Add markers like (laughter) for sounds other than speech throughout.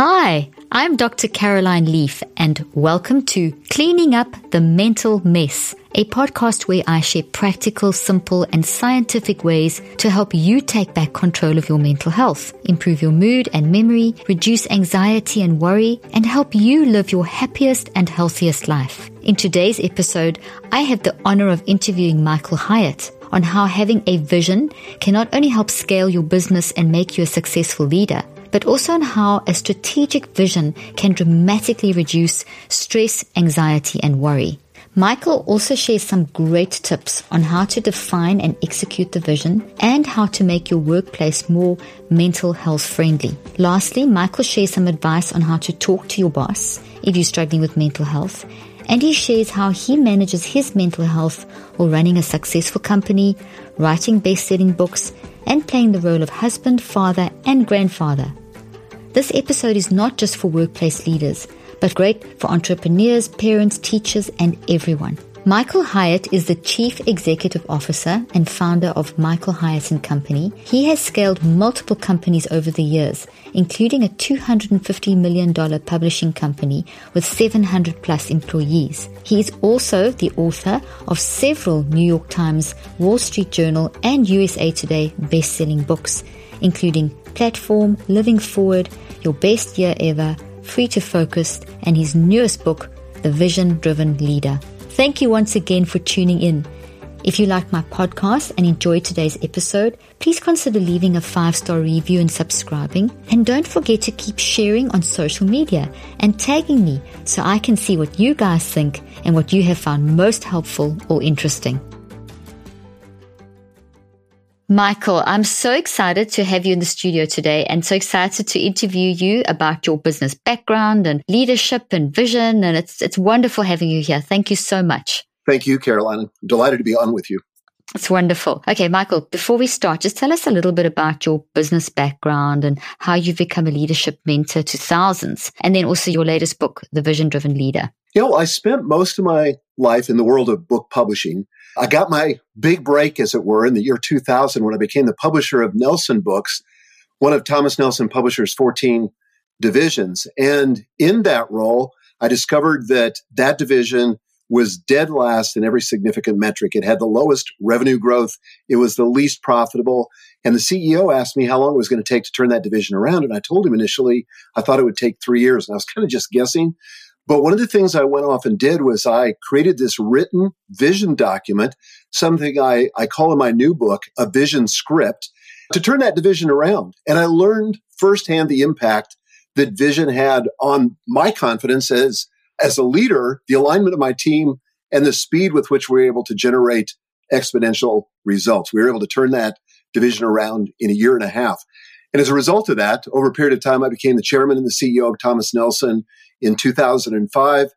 Hi, I'm Dr. Caroline Leaf, and welcome to Cleaning Up the Mental Mess, a podcast where I share practical, simple, and scientific ways to help you take back control of your mental health, improve your mood and memory, reduce anxiety and worry, and help you live your happiest and healthiest life. In today's episode, I have the honor of interviewing Michael Hyatt on how having a vision can not only help scale your business and make you a successful leader, but also on how a strategic vision can dramatically reduce stress, anxiety, and worry. Michael also shares some great tips on how to define and execute the vision and how to make your workplace more mental health friendly. Lastly, Michael shares some advice on how to talk to your boss if you're struggling with mental health. And he shares how he manages his mental health while running a successful company, writing best-selling books, and playing the role of husband, father, and grandfather. This episode is not just for workplace leaders, but great for entrepreneurs, parents, teachers, and everyone. Michael Hyatt is the Chief Executive Officer and founder of Michael Hyatt and Company. He has scaled multiple companies over the years, including a $250 million publishing company with 700 plus employees. He is also the author of several New York Times, Wall Street Journal, and USA Today best-selling books, including Platform, Living Forward, Your Best Year Ever, Free to Focus, and his newest book, The Vision Driven Leader. Thank you once again for tuning in. If you like my podcast and enjoyed today's episode, please consider leaving a five star review and subscribing. And don't forget to keep sharing on social media and tagging me so I can see what you guys think and what you have found most helpful or interesting. Michael, I'm so excited to have you in the studio today and so excited to interview you about your business background and leadership and vision. And it's, it's wonderful having you here. Thank you so much. Thank you, Caroline. Delighted to be on with you. It's wonderful. Okay, Michael, before we start, just tell us a little bit about your business background and how you've become a leadership mentor to thousands, and then also your latest book, The Vision Driven Leader. You know, I spent most of my life in the world of book publishing. I got my big break, as it were, in the year 2000 when I became the publisher of Nelson Books, one of Thomas Nelson Publishers' 14 divisions. And in that role, I discovered that that division was dead last in every significant metric. It had the lowest revenue growth. It was the least profitable. And the CEO asked me how long it was going to take to turn that division around. And I told him initially I thought it would take three years. And I was kind of just guessing. But one of the things I went off and did was I created this written vision document, something I, I call in my new book a vision script, to turn that division around. And I learned firsthand the impact that vision had on my confidence as, as a leader, the alignment of my team, and the speed with which we were able to generate exponential results. We were able to turn that division around in a year and a half. And as a result of that, over a period of time, I became the chairman and the CEO of Thomas Nelson in 2005,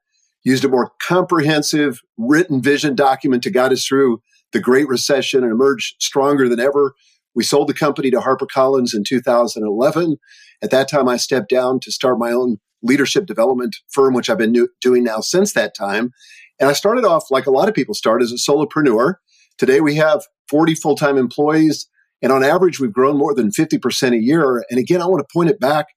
used a more comprehensive written vision document to guide us through the Great Recession and emerged stronger than ever. We sold the company to HarperCollins in 2011. At that time, I stepped down to start my own leadership development firm, which I've been new- doing now since that time. And I started off like a lot of people start as a solopreneur. Today we have 40 full time employees. And on average, we've grown more than 50% a year. And again, I want to point it back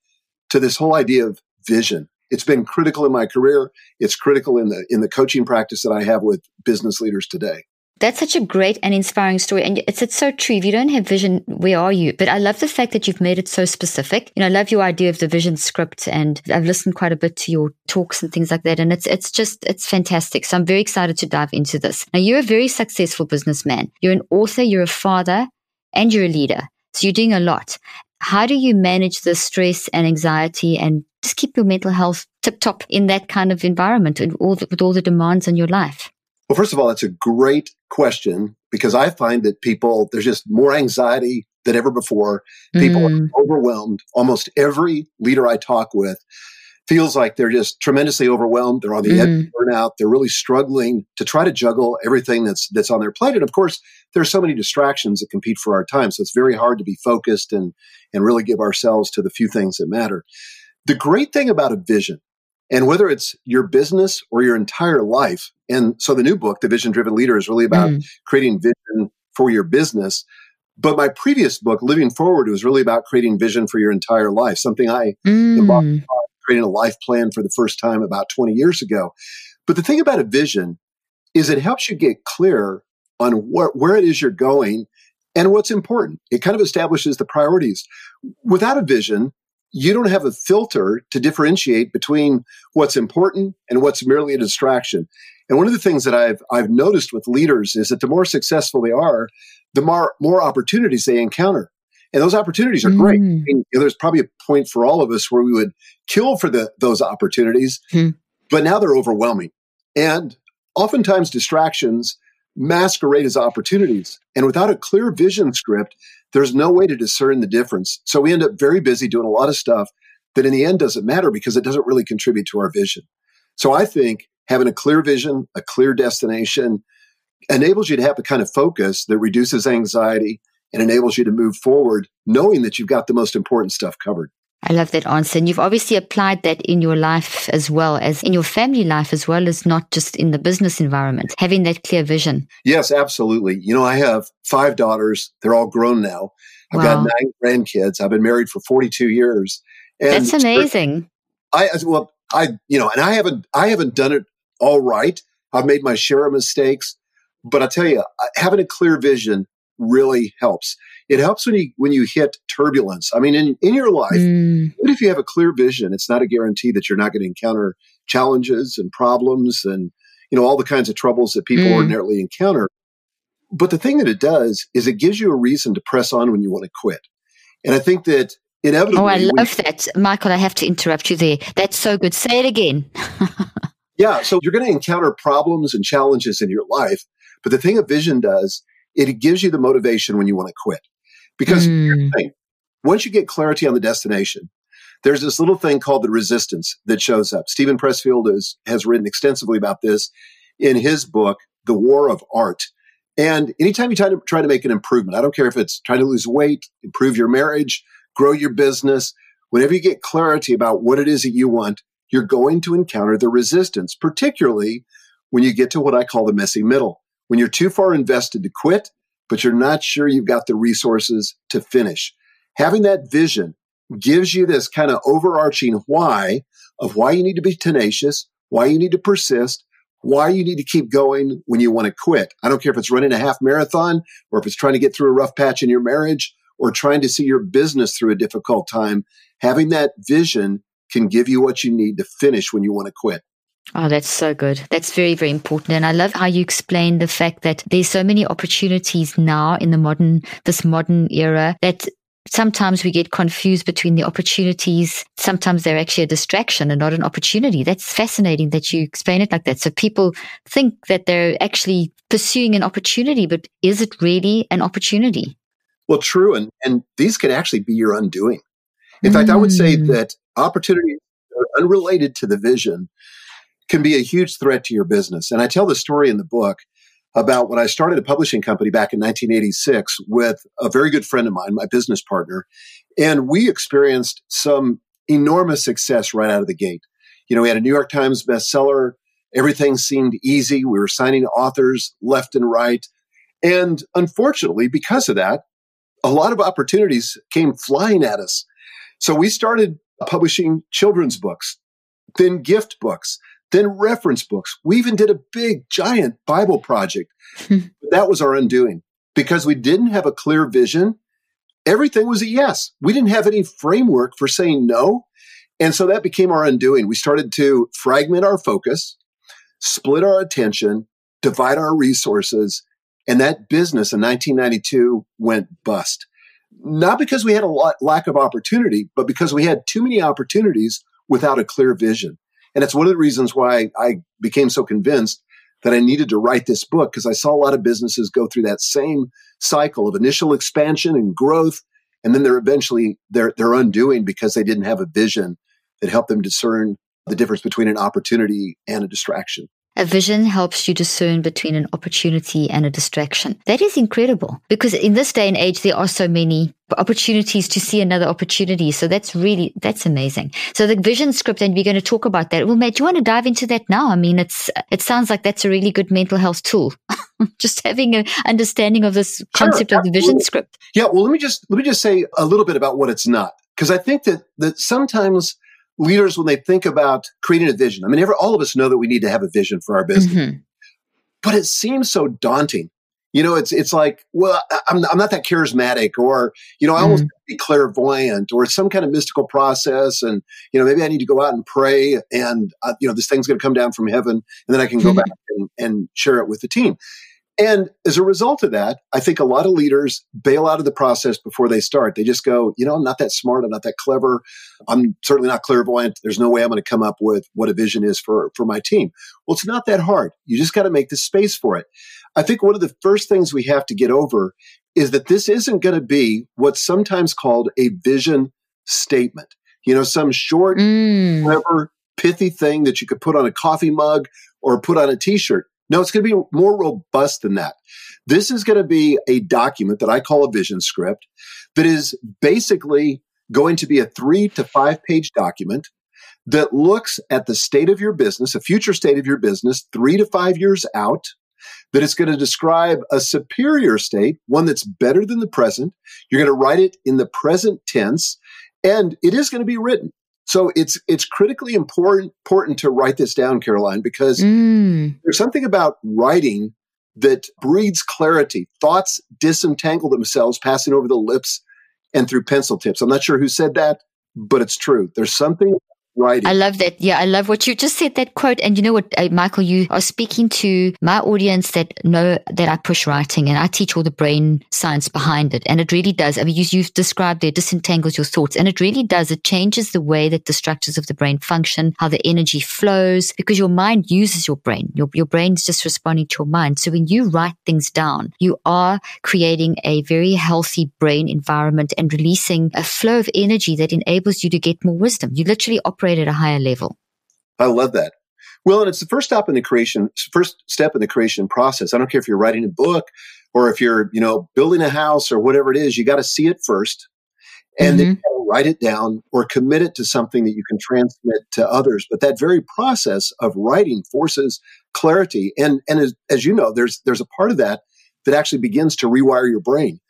to this whole idea of vision it's been critical in my career. It's critical in the in the coaching practice that I have with business leaders today. That's such a great and inspiring story. And it's, it's so true. If you don't have vision, where are you? But I love the fact that you've made it so specific. You know, I love your idea of the vision script and I've listened quite a bit to your talks and things like that. And it's, it's just, it's fantastic. So I'm very excited to dive into this. Now, you're a very successful businessman. You're an author, you're a father, and you're a leader. So you're doing a lot. How do you manage the stress and anxiety and just keep your mental health tip top in that kind of environment with all, the, with all the demands in your life? Well, first of all, that's a great question because I find that people, there's just more anxiety, than ever before. People mm. are overwhelmed. Almost every leader I talk with feels like they're just tremendously overwhelmed. They're on the mm. edge of burnout. They're really struggling to try to juggle everything that's that's on their plate. And of course, there's so many distractions that compete for our time. So it's very hard to be focused and and really give ourselves to the few things that matter. The great thing about a vision, and whether it's your business or your entire life, and so the new book, The Vision Driven Leader, is really about mm. creating vision for your business. But my previous book, Living Forward, was really about creating vision for your entire life, something I mm. embarked on creating a life plan for the first time about 20 years ago. But the thing about a vision is it helps you get clear on what, where it is you're going and what's important. It kind of establishes the priorities. Without a vision, you don't have a filter to differentiate between what's important and what's merely a distraction. And one of the things that I've I've noticed with leaders is that the more successful they are, the more more opportunities they encounter. And those opportunities are mm. great. I mean, you know, there's probably a point for all of us where we would kill for the, those opportunities, mm. but now they're overwhelming. And oftentimes distractions masquerade as opportunities. And without a clear vision script, there's no way to discern the difference. So we end up very busy doing a lot of stuff that in the end doesn't matter because it doesn't really contribute to our vision. So I think having a clear vision, a clear destination enables you to have the kind of focus that reduces anxiety and enables you to move forward knowing that you've got the most important stuff covered. I love that answer. And you've obviously applied that in your life as well as in your family life, as well as not just in the business environment, having that clear vision. Yes, absolutely. You know, I have five daughters. They're all grown now. I've wow. got nine grandkids. I've been married for 42 years. And That's amazing. I, well, I, you know, and I haven't, I haven't done it all right. I've made my share of mistakes, but I tell you, having a clear vision really helps. It helps when you when you hit turbulence. I mean, in, in your life, mm. even if you have a clear vision, it's not a guarantee that you're not going to encounter challenges and problems and you know all the kinds of troubles that people mm. ordinarily encounter. But the thing that it does is it gives you a reason to press on when you want to quit. And I think that inevitably. Oh, I love that, Michael. I have to interrupt you there. That's so good. Say it again. (laughs) yeah, so you're going to encounter problems and challenges in your life, but the thing a vision does it gives you the motivation when you want to quit. Because mm. thing, once you get clarity on the destination, there's this little thing called the resistance that shows up. Steven Pressfield is, has written extensively about this in his book, The War of Art. And anytime you try to try to make an improvement, I don't care if it's trying to lose weight, improve your marriage, grow your business, whenever you get clarity about what it is that you want, you're going to encounter the resistance, particularly when you get to what I call the messy middle when you're too far invested to quit, but you're not sure you've got the resources to finish. Having that vision gives you this kind of overarching why of why you need to be tenacious, why you need to persist, why you need to keep going when you want to quit. I don't care if it's running a half marathon or if it's trying to get through a rough patch in your marriage or trying to see your business through a difficult time. Having that vision can give you what you need to finish when you want to quit. Oh, that's so good. That's very, very important. And I love how you explain the fact that there's so many opportunities now in the modern, this modern era that sometimes we get confused between the opportunities. Sometimes they're actually a distraction and not an opportunity. That's fascinating that you explain it like that. So people think that they're actually pursuing an opportunity, but is it really an opportunity? Well, true. And, and these can actually be your undoing. In mm. fact, I would say mm. that opportunities are unrelated to the vision can be a huge threat to your business. And I tell the story in the book about when I started a publishing company back in 1986 with a very good friend of mine, my business partner, and we experienced some enormous success right out of the gate. You know, we had a New York Times bestseller. Everything seemed easy. We were signing authors left and right. And unfortunately, because of that, a lot of opportunities came flying at us. So we started publishing children's books, then gift books, then reference books. We even did a big, giant Bible project. (laughs) that was our undoing because we didn't have a clear vision. Everything was a yes. We didn't have any framework for saying no. And so that became our undoing. We started to fragment our focus, split our attention, divide our resources. And that business in 1992 went bust. Not because we had a lot, lack of opportunity, but because we had too many opportunities without a clear vision. And it's one of the reasons why I became so convinced that I needed to write this book because I saw a lot of businesses go through that same cycle of initial expansion and growth. And then they're eventually they're they're undoing because they didn't have a vision that helped them discern the difference between an opportunity and a distraction. A vision helps you discern between an opportunity and a distraction. That is incredible because in this day and age, there are so many opportunities to see another opportunity. So that's really, that's amazing. So the vision script, and we're going to talk about that. Well, Matt, do you want to dive into that now? I mean, it's, it sounds like that's a really good mental health tool. (laughs) just having an understanding of this concept sure, of the vision script. Yeah. Well, let me just, let me just say a little bit about what it's not. Cause I think that, that sometimes leaders when they think about creating a vision. I mean, every, all of us know that we need to have a vision for our business, mm-hmm. but it seems so daunting. You know, it's it's like, well, I'm I'm not that charismatic, or you know, I almost mm. be clairvoyant, or some kind of mystical process, and you know, maybe I need to go out and pray, and uh, you know, this thing's going to come down from heaven, and then I can go mm-hmm. back and, and share it with the team. And as a result of that, I think a lot of leaders bail out of the process before they start. They just go, you know, I'm not that smart. I'm not that clever. I'm certainly not clairvoyant. There's no way I'm going to come up with what a vision is for, for my team. Well, it's not that hard. You just got to make the space for it. I think one of the first things we have to get over is that this isn't going to be what's sometimes called a vision statement. You know, some short, mm. clever, pithy thing that you could put on a coffee mug or put on a t-shirt. No, it's going to be more robust than that. This is going to be a document that I call a vision script that is basically going to be a three to five page document that looks at the state of your business, a future state of your business, three to five years out, that it's going to describe a superior state, one that's better than the present. You're going to write it in the present tense, and it is going to be written. So it's it's critically important important to write this down, Caroline, because mm. there's something about writing that breeds clarity. Thoughts disentangle themselves, passing over the lips and through pencil tips. I'm not sure who said that, but it's true. There's something writing. I love that. Yeah, I love what you just said that quote. And you know what, uh, Michael, you are speaking to my audience that know that I push writing and I teach all the brain science behind it. And it really does. I mean, you, you've described it, disentangles your thoughts. And it really does. It changes the way that the structures of the brain function, how the energy flows, because your mind uses your brain. Your, your brain's just responding to your mind. So when you write things down, you are creating a very healthy brain environment and releasing a flow of energy that enables you to get more wisdom. You literally operate operate at a higher level. I love that. Well, and it's the first step in the creation, first step in the creation process. I don't care if you're writing a book or if you're, you know, building a house or whatever it is, you got to see it first and mm-hmm. then write it down or commit it to something that you can transmit to others. But that very process of writing forces clarity. And, and as, as you know, there's, there's a part of that that actually begins to rewire your brain.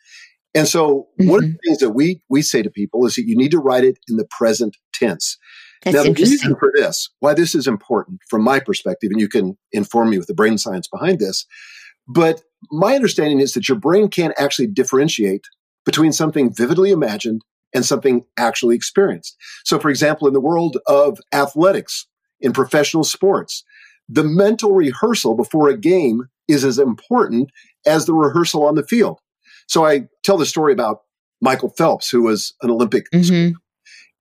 And so mm-hmm. one of the mm-hmm. things that we, we say to people is that you need to write it in the present tense. That's now, the reason for this, why this is important from my perspective, and you can inform me with the brain science behind this, but my understanding is that your brain can't actually differentiate between something vividly imagined and something actually experienced. So, for example, in the world of athletics, in professional sports, the mental rehearsal before a game is as important as the rehearsal on the field. So I tell the story about Michael Phelps, who was an Olympic mm-hmm.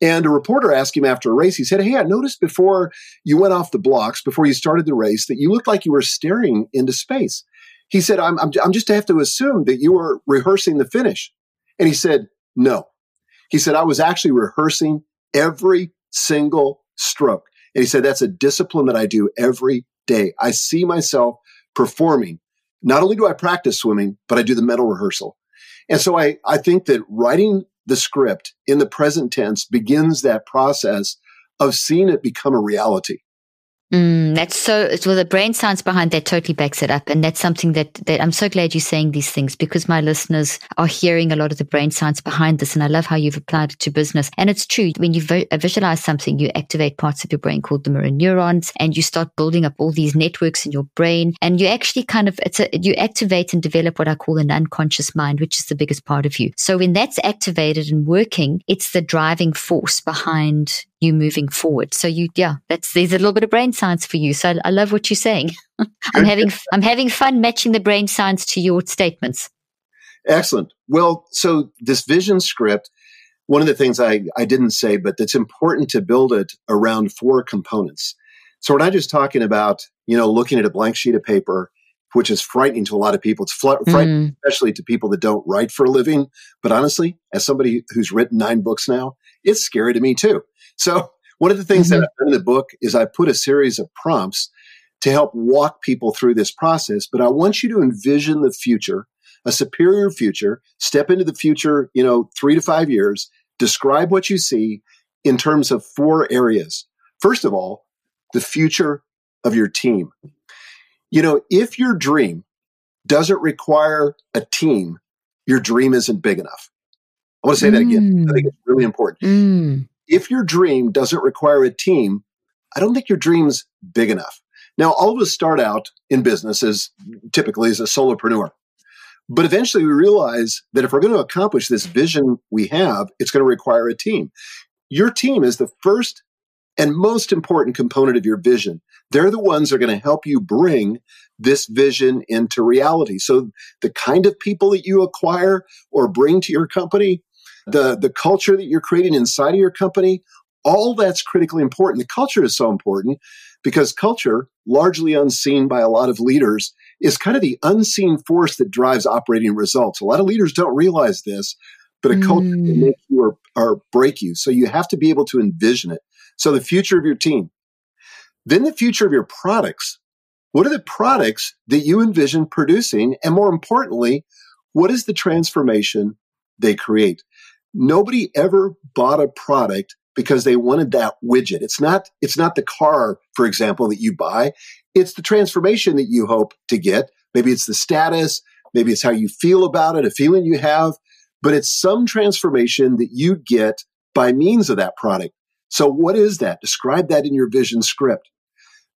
And a reporter asked him after a race, he said, Hey, I noticed before you went off the blocks, before you started the race, that you looked like you were staring into space. He said, I'm, I'm, I'm just have to assume that you were rehearsing the finish. And he said, No. He said, I was actually rehearsing every single stroke. And he said, That's a discipline that I do every day. I see myself performing. Not only do I practice swimming, but I do the mental rehearsal. And so I, I think that writing the script in the present tense begins that process of seeing it become a reality. Mm, that's so, well, the brain science behind that totally backs it up. And that's something that, that I'm so glad you're saying these things because my listeners are hearing a lot of the brain science behind this. And I love how you've applied it to business. And it's true. When you uh, visualize something, you activate parts of your brain called the mirror neurons and you start building up all these networks in your brain. And you actually kind of, it's a, you activate and develop what I call an unconscious mind, which is the biggest part of you. So when that's activated and working, it's the driving force behind you moving forward. So you, yeah, that's there's a little bit of brain science for you. So I, I love what you're saying. (laughs) I'm having I'm having fun matching the brain science to your statements. Excellent. Well, so this vision script, one of the things I, I didn't say, but it's important to build it around four components. So we're not just talking about you know, looking at a blank sheet of paper, which is frightening to a lot of people. It's fl- frightening, mm. especially to people that don't write for a living. But honestly, as somebody who's written nine books now, it's scary to me too. So one of the things mm-hmm. that I've done in the book is I put a series of prompts to help walk people through this process. But I want you to envision the future, a superior future, step into the future, you know, three to five years, describe what you see in terms of four areas. First of all, the future of your team. You know, if your dream doesn't require a team, your dream isn't big enough. I want to say mm. that again. I think it's really important. Mm. If your dream doesn't require a team, I don't think your dream's big enough. Now, all of us start out in business as typically as a solopreneur. But eventually we realize that if we're going to accomplish this vision we have, it's going to require a team. Your team is the first and most important component of your vision. They're the ones that are going to help you bring this vision into reality. So the kind of people that you acquire or bring to your company, the, the culture that you're creating inside of your company, all that's critically important. The culture is so important because culture, largely unseen by a lot of leaders, is kind of the unseen force that drives operating results. A lot of leaders don't realize this, but a mm. culture can make you or, or break you. So you have to be able to envision it. So the future of your team. Then the future of your products. What are the products that you envision producing? And more importantly, what is the transformation they create? Nobody ever bought a product because they wanted that widget. It's not, it's not the car, for example, that you buy. It's the transformation that you hope to get. Maybe it's the status. Maybe it's how you feel about it, a feeling you have, but it's some transformation that you get by means of that product. So what is that? Describe that in your vision script.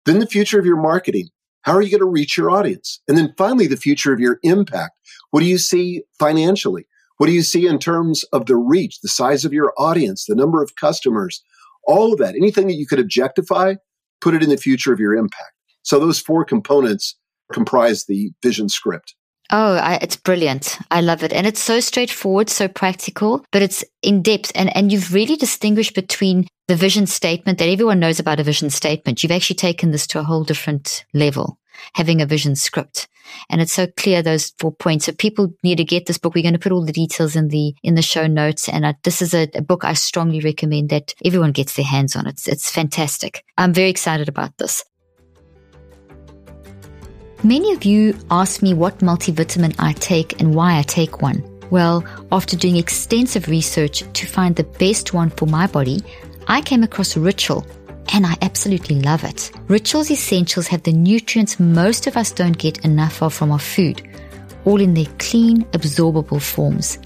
Then the future of your marketing. How are you going to reach your audience? And then finally, the future of your impact. What do you see financially? What do you see in terms of the reach, the size of your audience, the number of customers, all of that? Anything that you could objectify, put it in the future of your impact. So those four components comprise the vision script. Oh, I, it's brilliant. I love it. And it's so straightforward, so practical, but it's in depth. And, and you've really distinguished between the vision statement that everyone knows about a vision statement. You've actually taken this to a whole different level, having a vision script. And it's so clear those four points. So people need to get this book. We're going to put all the details in the, in the show notes. And I, this is a, a book I strongly recommend that everyone gets their hands on. It's, it's fantastic. I'm very excited about this. Many of you ask me what multivitamin I take and why I take one. Well, after doing extensive research to find the best one for my body, I came across Ritual and I absolutely love it. Ritual's essentials have the nutrients most of us don't get enough of from our food, all in their clean, absorbable forms.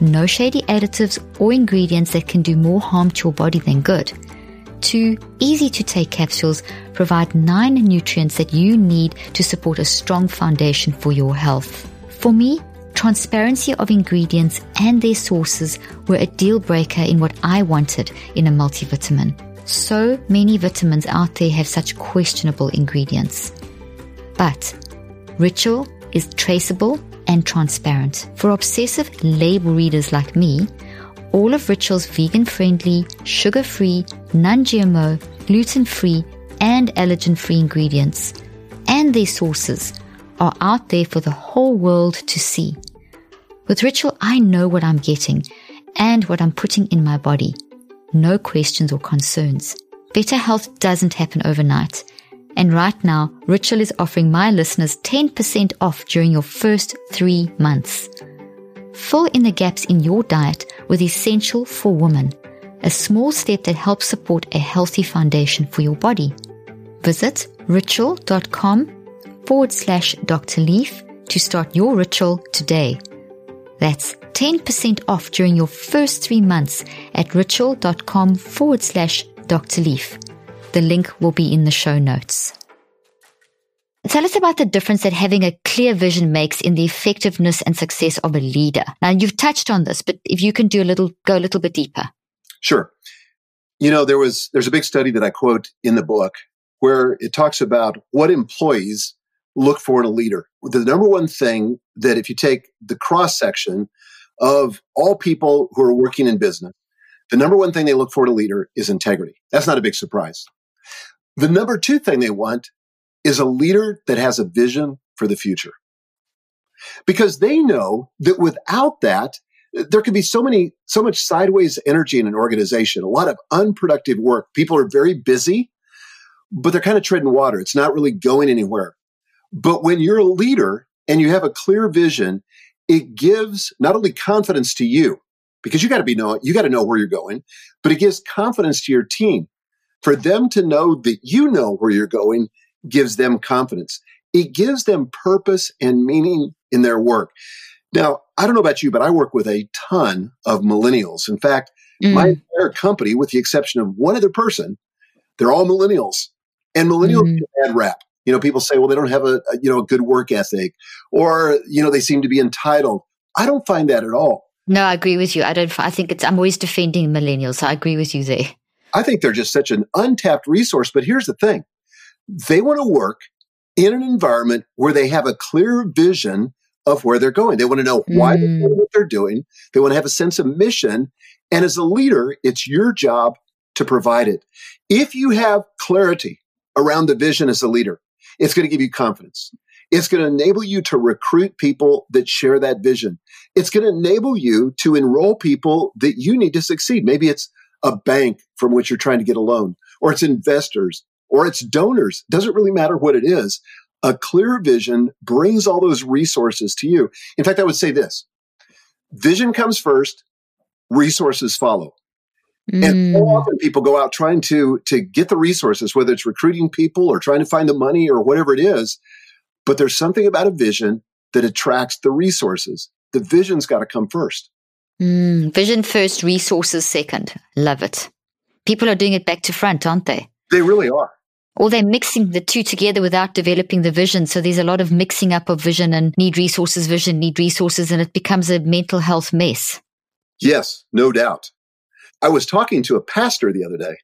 No shady additives or ingredients that can do more harm to your body than good. Two easy to take capsules provide nine nutrients that you need to support a strong foundation for your health. For me, transparency of ingredients and their sources were a deal breaker in what I wanted in a multivitamin. So many vitamins out there have such questionable ingredients. But Ritual is traceable and transparent. For obsessive label readers like me, all of Ritual's vegan friendly, sugar free, non GMO, gluten free, and allergen free ingredients and their sources are out there for the whole world to see. With Ritual, I know what I'm getting and what I'm putting in my body. No questions or concerns. Better health doesn't happen overnight. And right now, Ritual is offering my listeners 10% off during your first three months. Fill in the gaps in your diet with Essential for Women, a small step that helps support a healthy foundation for your body. Visit ritual.com forward slash Dr. Leaf to start your ritual today. That's 10% off during your first three months at ritual.com forward slash Dr. Leaf. The link will be in the show notes. Tell us about the difference that having a clear vision makes in the effectiveness and success of a leader. Now, you've touched on this, but if you can do a little, go a little bit deeper. Sure. You know, there was, there's a big study that I quote in the book where it talks about what employees look for in a leader. The number one thing that if you take the cross section of all people who are working in business, the number one thing they look for in a leader is integrity. That's not a big surprise. The number two thing they want is a leader that has a vision for the future. Because they know that without that, there can be so many, so much sideways energy in an organization, a lot of unproductive work. People are very busy, but they're kind of treading water. It's not really going anywhere. But when you're a leader and you have a clear vision, it gives not only confidence to you, because you got to be know you got to know where you're going, but it gives confidence to your team. For them to know that you know where you're going gives them confidence. It gives them purpose and meaning in their work. Now, I don't know about you, but I work with a ton of millennials. In fact, mm. my entire company, with the exception of one other person, they're all millennials. And millennials mm. bad rap. You know, people say, well, they don't have a, a, you know a good work ethic, or you know, they seem to be entitled. I don't find that at all. No, I agree with you. I don't. I think it's. I'm always defending millennials. So I agree with you there. I think they're just such an untapped resource. But here's the thing: they want to work in an environment where they have a clear vision of where they're going. They want to know why mm. they're doing what they're doing. They want to have a sense of mission. And as a leader, it's your job to provide it. If you have clarity around the vision as a leader, it's going to give you confidence. It's going to enable you to recruit people that share that vision. It's going to enable you to enroll people that you need to succeed. Maybe it's a bank from which you're trying to get a loan, or it's investors, or it's donors. Doesn't really matter what it is. A clear vision brings all those resources to you. In fact, I would say this vision comes first, resources follow. Mm. And so mm. often people go out trying to, to get the resources, whether it's recruiting people or trying to find the money or whatever it is. But there's something about a vision that attracts the resources. The vision's got to come first. Mm, vision first, resources second. Love it. People are doing it back to front, aren't they? They really are. Or they're mixing the two together without developing the vision. So there's a lot of mixing up of vision and need resources, vision, need resources, and it becomes a mental health mess. Yes, no doubt. I was talking to a pastor the other day,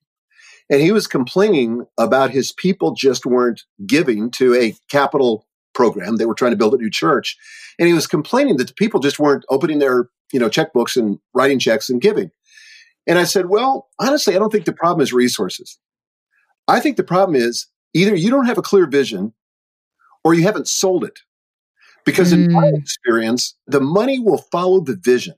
and he was complaining about his people just weren't giving to a capital program. They were trying to build a new church. And he was complaining that the people just weren't opening their, you know, checkbooks and writing checks and giving. And I said, well, honestly, I don't think the problem is resources. I think the problem is either you don't have a clear vision or you haven't sold it. Because mm. in my mm. experience, the money will follow the vision.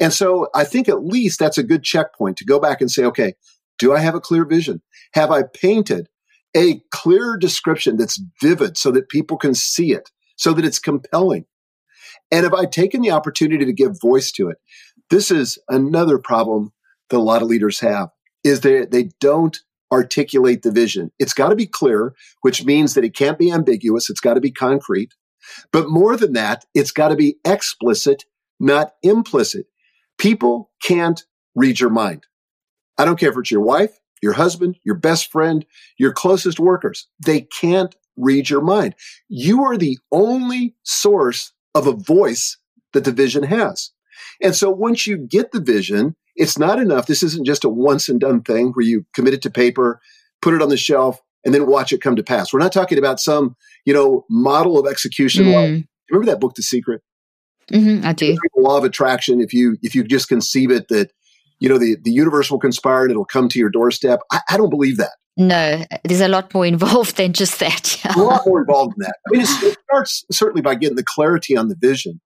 And so I think at least that's a good checkpoint to go back and say, okay, do I have a clear vision? Have I painted a clear description that's vivid so that people can see it, so that it's compelling? And have I taken the opportunity to give voice to it? This is another problem that a lot of leaders have is that they don't articulate the vision. It's got to be clear, which means that it can't be ambiguous. It's got to be concrete. But more than that, it's got to be explicit, not implicit. People can't read your mind. I don't care if it's your wife, your husband, your best friend, your closest workers. They can't read your mind. You are the only source of a voice that the vision has. And so once you get the vision, it's not enough. This isn't just a once and done thing where you commit it to paper, put it on the shelf, and then watch it come to pass. We're not talking about some, you know, model of execution. Mm. Remember that book, The Secret? Mm-hmm, I do. The law of attraction. If you if you just conceive it that you know the the universe will conspire and it'll come to your doorstep. I, I don't believe that. No, there's a lot more involved (laughs) than just that. a lot more involved than that. I mean, it starts certainly by getting the clarity on the vision,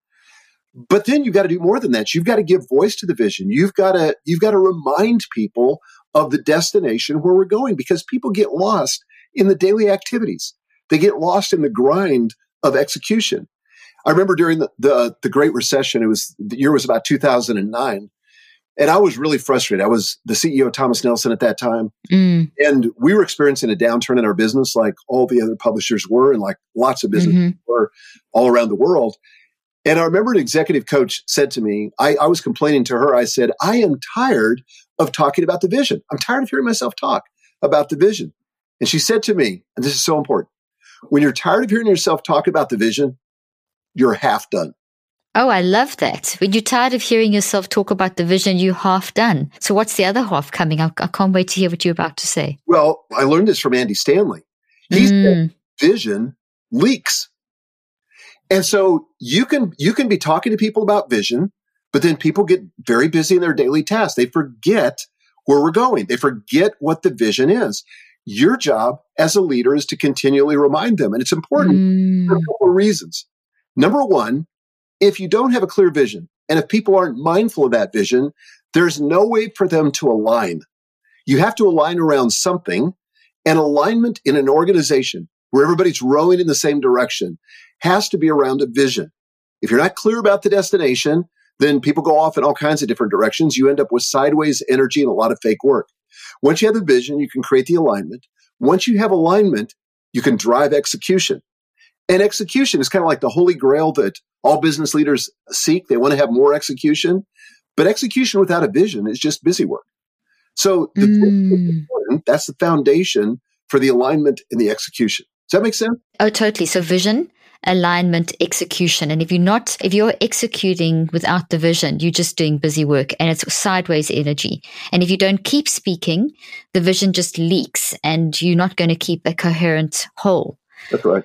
but then you've got to do more than that. You've got to give voice to the vision. You've got to you've got to remind people of the destination where we're going because people get lost in the daily activities. They get lost in the grind of execution. I remember during the, the, the Great Recession, it was the year was about 2009. And I was really frustrated. I was the CEO of Thomas Nelson at that time. Mm. And we were experiencing a downturn in our business like all the other publishers were, and like lots of businesses mm-hmm. were all around the world. And I remember an executive coach said to me, I, I was complaining to her. I said, I am tired of talking about the vision. I'm tired of hearing myself talk about the vision. And she said to me, and this is so important when you're tired of hearing yourself talk about the vision, you're half done. Oh, I love that. When you're tired of hearing yourself talk about the vision, you're half done. So, what's the other half coming? I, I can't wait to hear what you're about to say. Well, I learned this from Andy Stanley. He mm. said vision leaks. And so you can you can be talking to people about vision, but then people get very busy in their daily tasks. They forget where we're going. They forget what the vision is. Your job as a leader is to continually remind them. And it's important mm. for a couple of reasons. Number one, if you don't have a clear vision, and if people aren't mindful of that vision, there's no way for them to align. You have to align around something, and alignment in an organization where everybody's rowing in the same direction has to be around a vision. If you're not clear about the destination, then people go off in all kinds of different directions. You end up with sideways energy and a lot of fake work. Once you have the vision, you can create the alignment. Once you have alignment, you can drive execution. And execution is kind of like the holy grail that all business leaders seek. They want to have more execution, but execution without a vision is just busy work. So the mm. that's the foundation for the alignment and the execution. Does that make sense? Oh, totally. So vision, alignment, execution. And if you're not, if you're executing without the vision, you're just doing busy work and it's sideways energy. And if you don't keep speaking, the vision just leaks and you're not going to keep a coherent whole. That's right.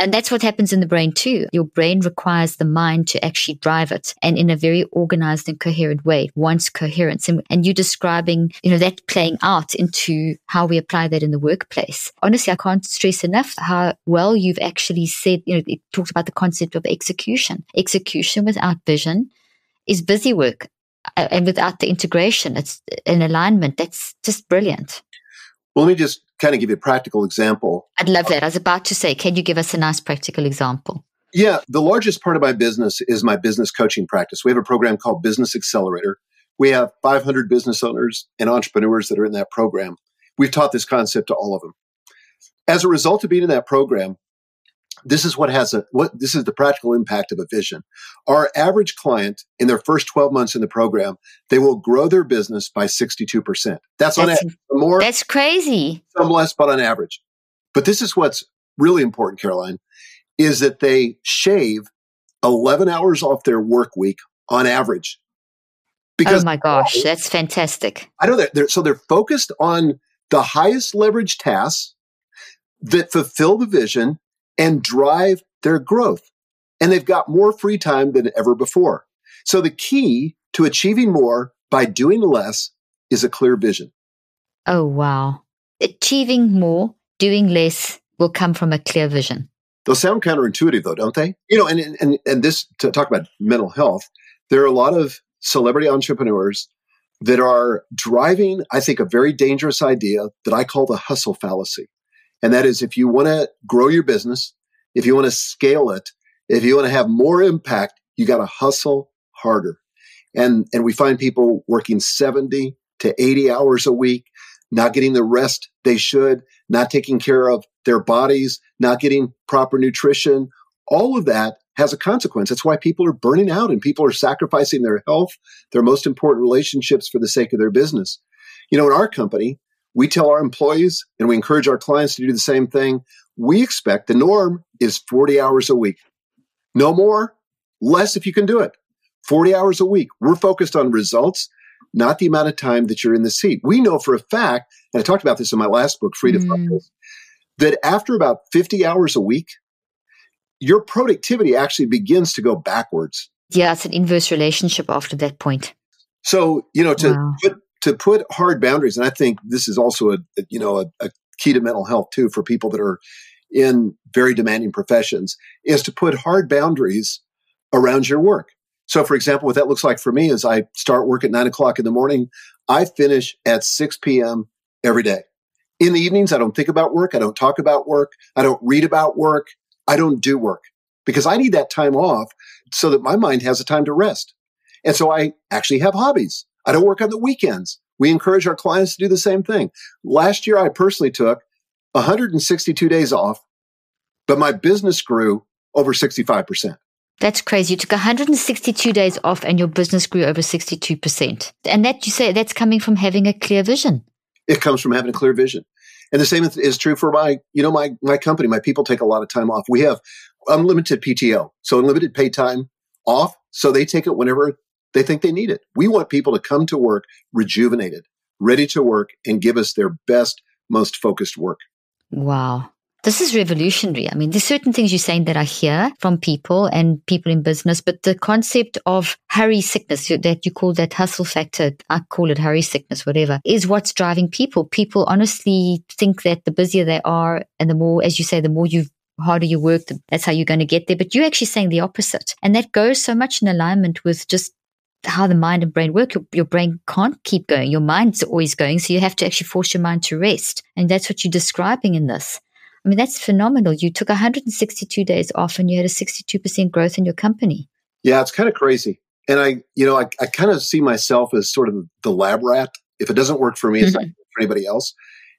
And that's what happens in the brain too. Your brain requires the mind to actually drive it and in a very organized and coherent way. Wants coherence. And, and you describing, you know, that playing out into how we apply that in the workplace. Honestly, I can't stress enough how well you've actually said, you know, it talked about the concept of execution. Execution without vision is busy work. Uh, and without the integration, it's an alignment. That's just brilliant. Well, let me just kind of give you a practical example. I'd love that. I was about to say, can you give us a nice practical example? Yeah, the largest part of my business is my business coaching practice. We have a program called Business Accelerator. We have 500 business owners and entrepreneurs that are in that program. We've taught this concept to all of them. As a result of being in that program, this is what has a what this is the practical impact of a vision. Our average client in their first 12 months in the program, they will grow their business by 62%. That's, that's on average. More That's crazy. Some less, but on average. But this is what's really important, Caroline, is that they shave 11 hours off their work week on average. Because oh my gosh, that's fantastic. I know that they're, so they're focused on the highest leverage tasks that fulfill the vision and drive their growth. And they've got more free time than ever before. So the key to achieving more by doing less is a clear vision. Oh, wow. Achieving more, doing less will come from a clear vision. Those sound counterintuitive though, don't they? You know, and, and, and this to talk about mental health, there are a lot of celebrity entrepreneurs that are driving, I think, a very dangerous idea that I call the hustle fallacy. And that is if you want to grow your business, if you want to scale it, if you want to have more impact, you got to hustle harder. And, and we find people working 70 to 80 hours a week, not getting the rest they should, not taking care of their bodies, not getting proper nutrition. All of that has a consequence. That's why people are burning out and people are sacrificing their health, their most important relationships for the sake of their business. You know, in our company, we tell our employees and we encourage our clients to do the same thing. We expect the norm is 40 hours a week. No more, less if you can do it. 40 hours a week. We're focused on results, not the amount of time that you're in the seat. We know for a fact, and I talked about this in my last book, Free to mm. Focus, that after about 50 hours a week, your productivity actually begins to go backwards. Yeah, it's an inverse relationship after that point. So, you know, to wow. put to put hard boundaries, and I think this is also a, you know a, a key to mental health too for people that are in very demanding professions, is to put hard boundaries around your work. So, for example, what that looks like for me is I start work at nine o'clock in the morning. I finish at 6 p.m. every day. In the evenings, I don't think about work. I don't talk about work. I don't read about work. I don't do work because I need that time off so that my mind has a time to rest. And so I actually have hobbies. I don't work on the weekends. We encourage our clients to do the same thing. Last year, I personally took 162 days off, but my business grew over 65%. That's crazy. You took 162 days off and your business grew over 62%. And that you say that's coming from having a clear vision. It comes from having a clear vision. And the same is true for my, you know, my, my company. My people take a lot of time off. We have unlimited PTO, so unlimited pay time off. So they take it whenever they think they need it. We want people to come to work rejuvenated, ready to work, and give us their best, most focused work. Wow. This is revolutionary. I mean, there's certain things you're saying that I hear from people and people in business, but the concept of hurry sickness that you call that hustle factor, I call it hurry sickness, whatever, is what's driving people. People honestly think that the busier they are and the more, as you say, the more you harder you work, that's how you're going to get there. But you're actually saying the opposite. And that goes so much in alignment with just how the mind and brain work. Your, your, brain can't keep going. Your mind's always going. So you have to actually force your mind to rest. And that's what you're describing in this. I mean, that's phenomenal. You took 162 days off and you had a 62% growth in your company. Yeah, it's kind of crazy. And I, you know, I, I kind of see myself as sort of the lab rat. If it doesn't work for me, it's mm-hmm. not for anybody else.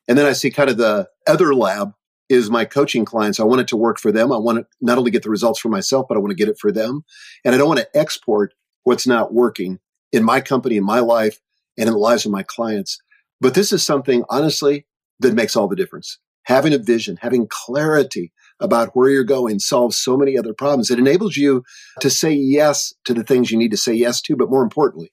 And then I see kind of the other lab is my coaching clients. I want it to work for them. I want to not only get the results for myself, but I want to get it for them. And I don't want to export what's not working in my company, in my life, and in the lives of my clients. But this is something, honestly, that makes all the difference having a vision, having clarity about where you're going solves so many other problems. It enables you to say yes to the things you need to say yes to, but more importantly,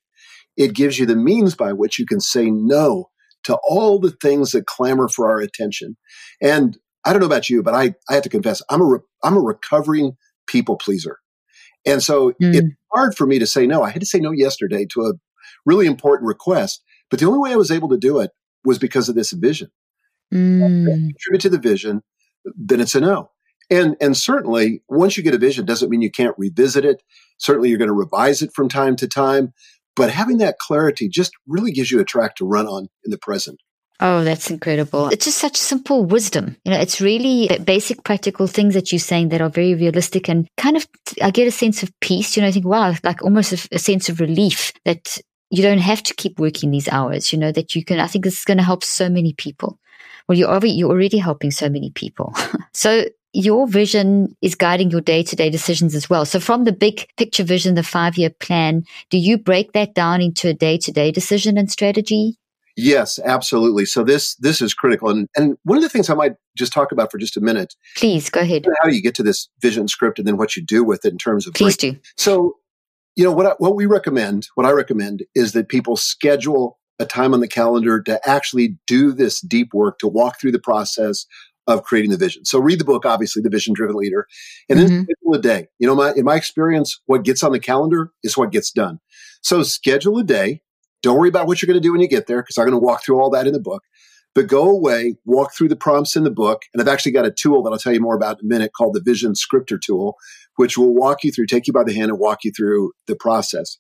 it gives you the means by which you can say no to all the things that clamor for our attention. And I don't know about you, but I, I have to confess, I'm a, re- I'm a recovering people pleaser. And so mm. it's hard for me to say no. I had to say no yesterday to a really important request, but the only way I was able to do it was because of this vision mm. contribute to the vision, then it's a no. And and certainly once you get a vision doesn't mean you can't revisit it. Certainly you're going to revise it from time to time, but having that clarity just really gives you a track to run on in the present. Oh, that's incredible. It's just such simple wisdom. You know, it's really basic practical things that you're saying that are very realistic and kind of, I get a sense of peace. You know, I think, wow, like almost a, a sense of relief that you don't have to keep working these hours, you know, that you can, I think this is going to help so many people. Well, you're already, you're already helping so many people. (laughs) so your vision is guiding your day to day decisions as well. So from the big picture vision, the five year plan, do you break that down into a day to day decision and strategy? Yes, absolutely. So this this is critical, and and one of the things I might just talk about for just a minute. Please go ahead. How do you get to this vision script, and then what you do with it in terms of. Please break. do. So, you know what I, what we recommend, what I recommend is that people schedule a time on the calendar to actually do this deep work, to walk through the process of creating the vision. So read the book, obviously, The Vision Driven Leader, and then mm-hmm. schedule a day. You know, my, in my experience, what gets on the calendar is what gets done. So schedule a day. Don't worry about what you're going to do when you get there, because I'm going to walk through all that in the book. But go away, walk through the prompts in the book. And I've actually got a tool that I'll tell you more about in a minute called the Vision Scripter tool, which will walk you through, take you by the hand and walk you through the process.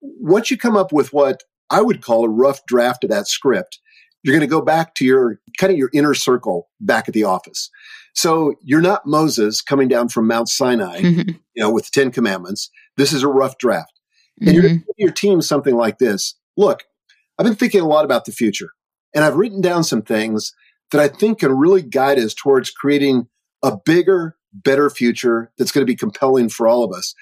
Once you come up with what I would call a rough draft of that script. You're going to go back to your kind of your inner circle back at the office. So you're not Moses coming down from Mount Sinai, mm-hmm. you know, with the Ten Commandments. This is a rough draft. And mm-hmm. you're going to your team something like this. Look, I've been thinking a lot about the future and I've written down some things that I think can really guide us towards creating a bigger, better future that's going to be compelling for all of us.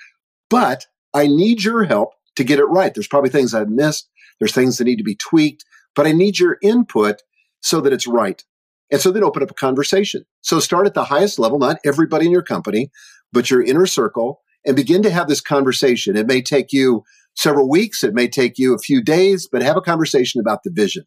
But I need your help to get it right. There's probably things I've missed. There's things that need to be tweaked, but I need your input so that it's right. And so then open up a conversation. So start at the highest level, not everybody in your company, but your inner circle and begin to have this conversation. It may take you several weeks. It may take you a few days, but have a conversation about the vision.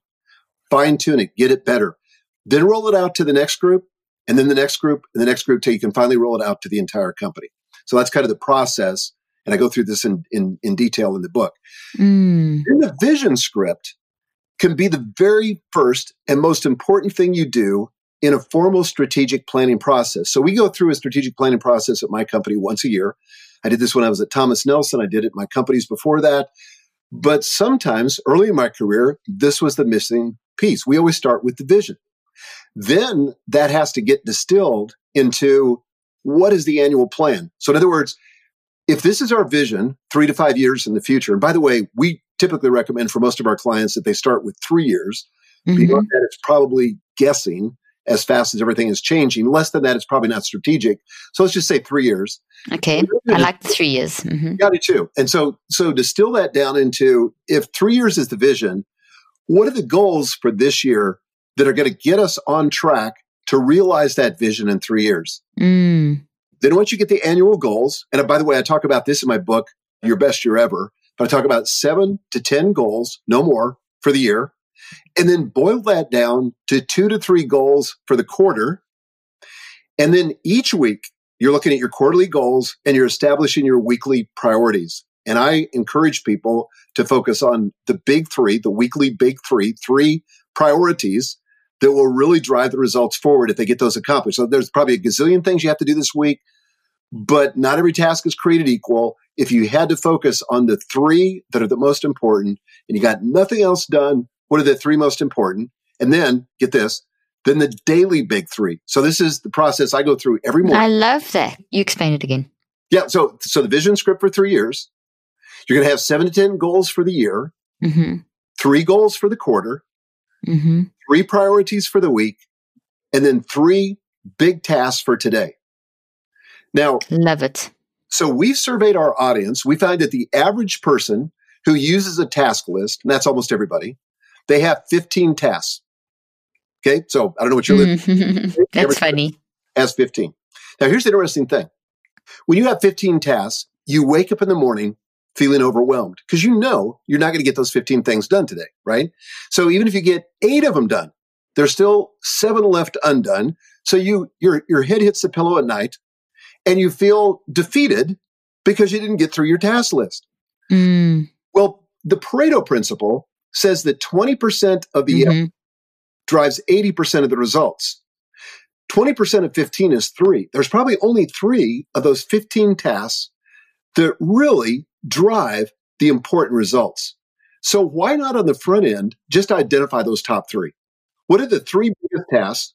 Fine tune it, get it better. Then roll it out to the next group and then the next group and the next group till you can finally roll it out to the entire company. So that's kind of the process and I go through this in, in, in detail in the book. Mm. In the vision script can be the very first and most important thing you do in a formal strategic planning process. So we go through a strategic planning process at my company once a year. I did this when I was at Thomas Nelson. I did it in my companies before that. But sometimes early in my career, this was the missing piece. We always start with the vision. Then that has to get distilled into what is the annual plan? So in other words, if this is our vision three to five years in the future, and by the way, we typically recommend for most of our clients that they start with three years. Mm-hmm. Beyond that, it's probably guessing as fast as everything is changing. Less than that, it's probably not strategic. So let's just say three years. Okay, I like the three years. Mm-hmm. Yeah, I too. And so, so distill that down into if three years is the vision, what are the goals for this year that are going to get us on track to realize that vision in three years? Mm. Then once you get the annual goals, and by the way, I talk about this in my book, Your Best Year Ever, but I talk about seven to 10 goals, no more for the year. And then boil that down to two to three goals for the quarter. And then each week, you're looking at your quarterly goals and you're establishing your weekly priorities. And I encourage people to focus on the big three, the weekly big three, three priorities that will really drive the results forward if they get those accomplished. So there's probably a gazillion things you have to do this week, but not every task is created equal. If you had to focus on the three that are the most important and you got nothing else done, what are the three most important? And then get this, then the daily big three. So this is the process I go through every morning. I love that. You explain it again. Yeah. So, so the vision script for three years, you're going to have seven to 10 goals for the year, Mm-hmm. three goals for the quarter, Mm-hmm. three priorities for the week, and then three big tasks for today. Now, Love it. so we've surveyed our audience. We find that the average person who uses a task list, and that's almost everybody, they have 15 tasks. Okay. So I don't know what you're Mhm. (laughs) That's funny. has 15. Now, here's the interesting thing. When you have 15 tasks, you wake up in the morning feeling overwhelmed because you know you're not going to get those 15 things done today, right? So even if you get eight of them done, there's still seven left undone. So you, your, your head hits the pillow at night and you feel defeated because you didn't get through your task list. Mm, Well, the Pareto principle says that 20% of the mhm. drives 80% of the results. 20% of 15 is three. There's probably only three of those 15 tasks that really drive the important results. So why not on the front end, just identify those top three? What are the three biggest tasks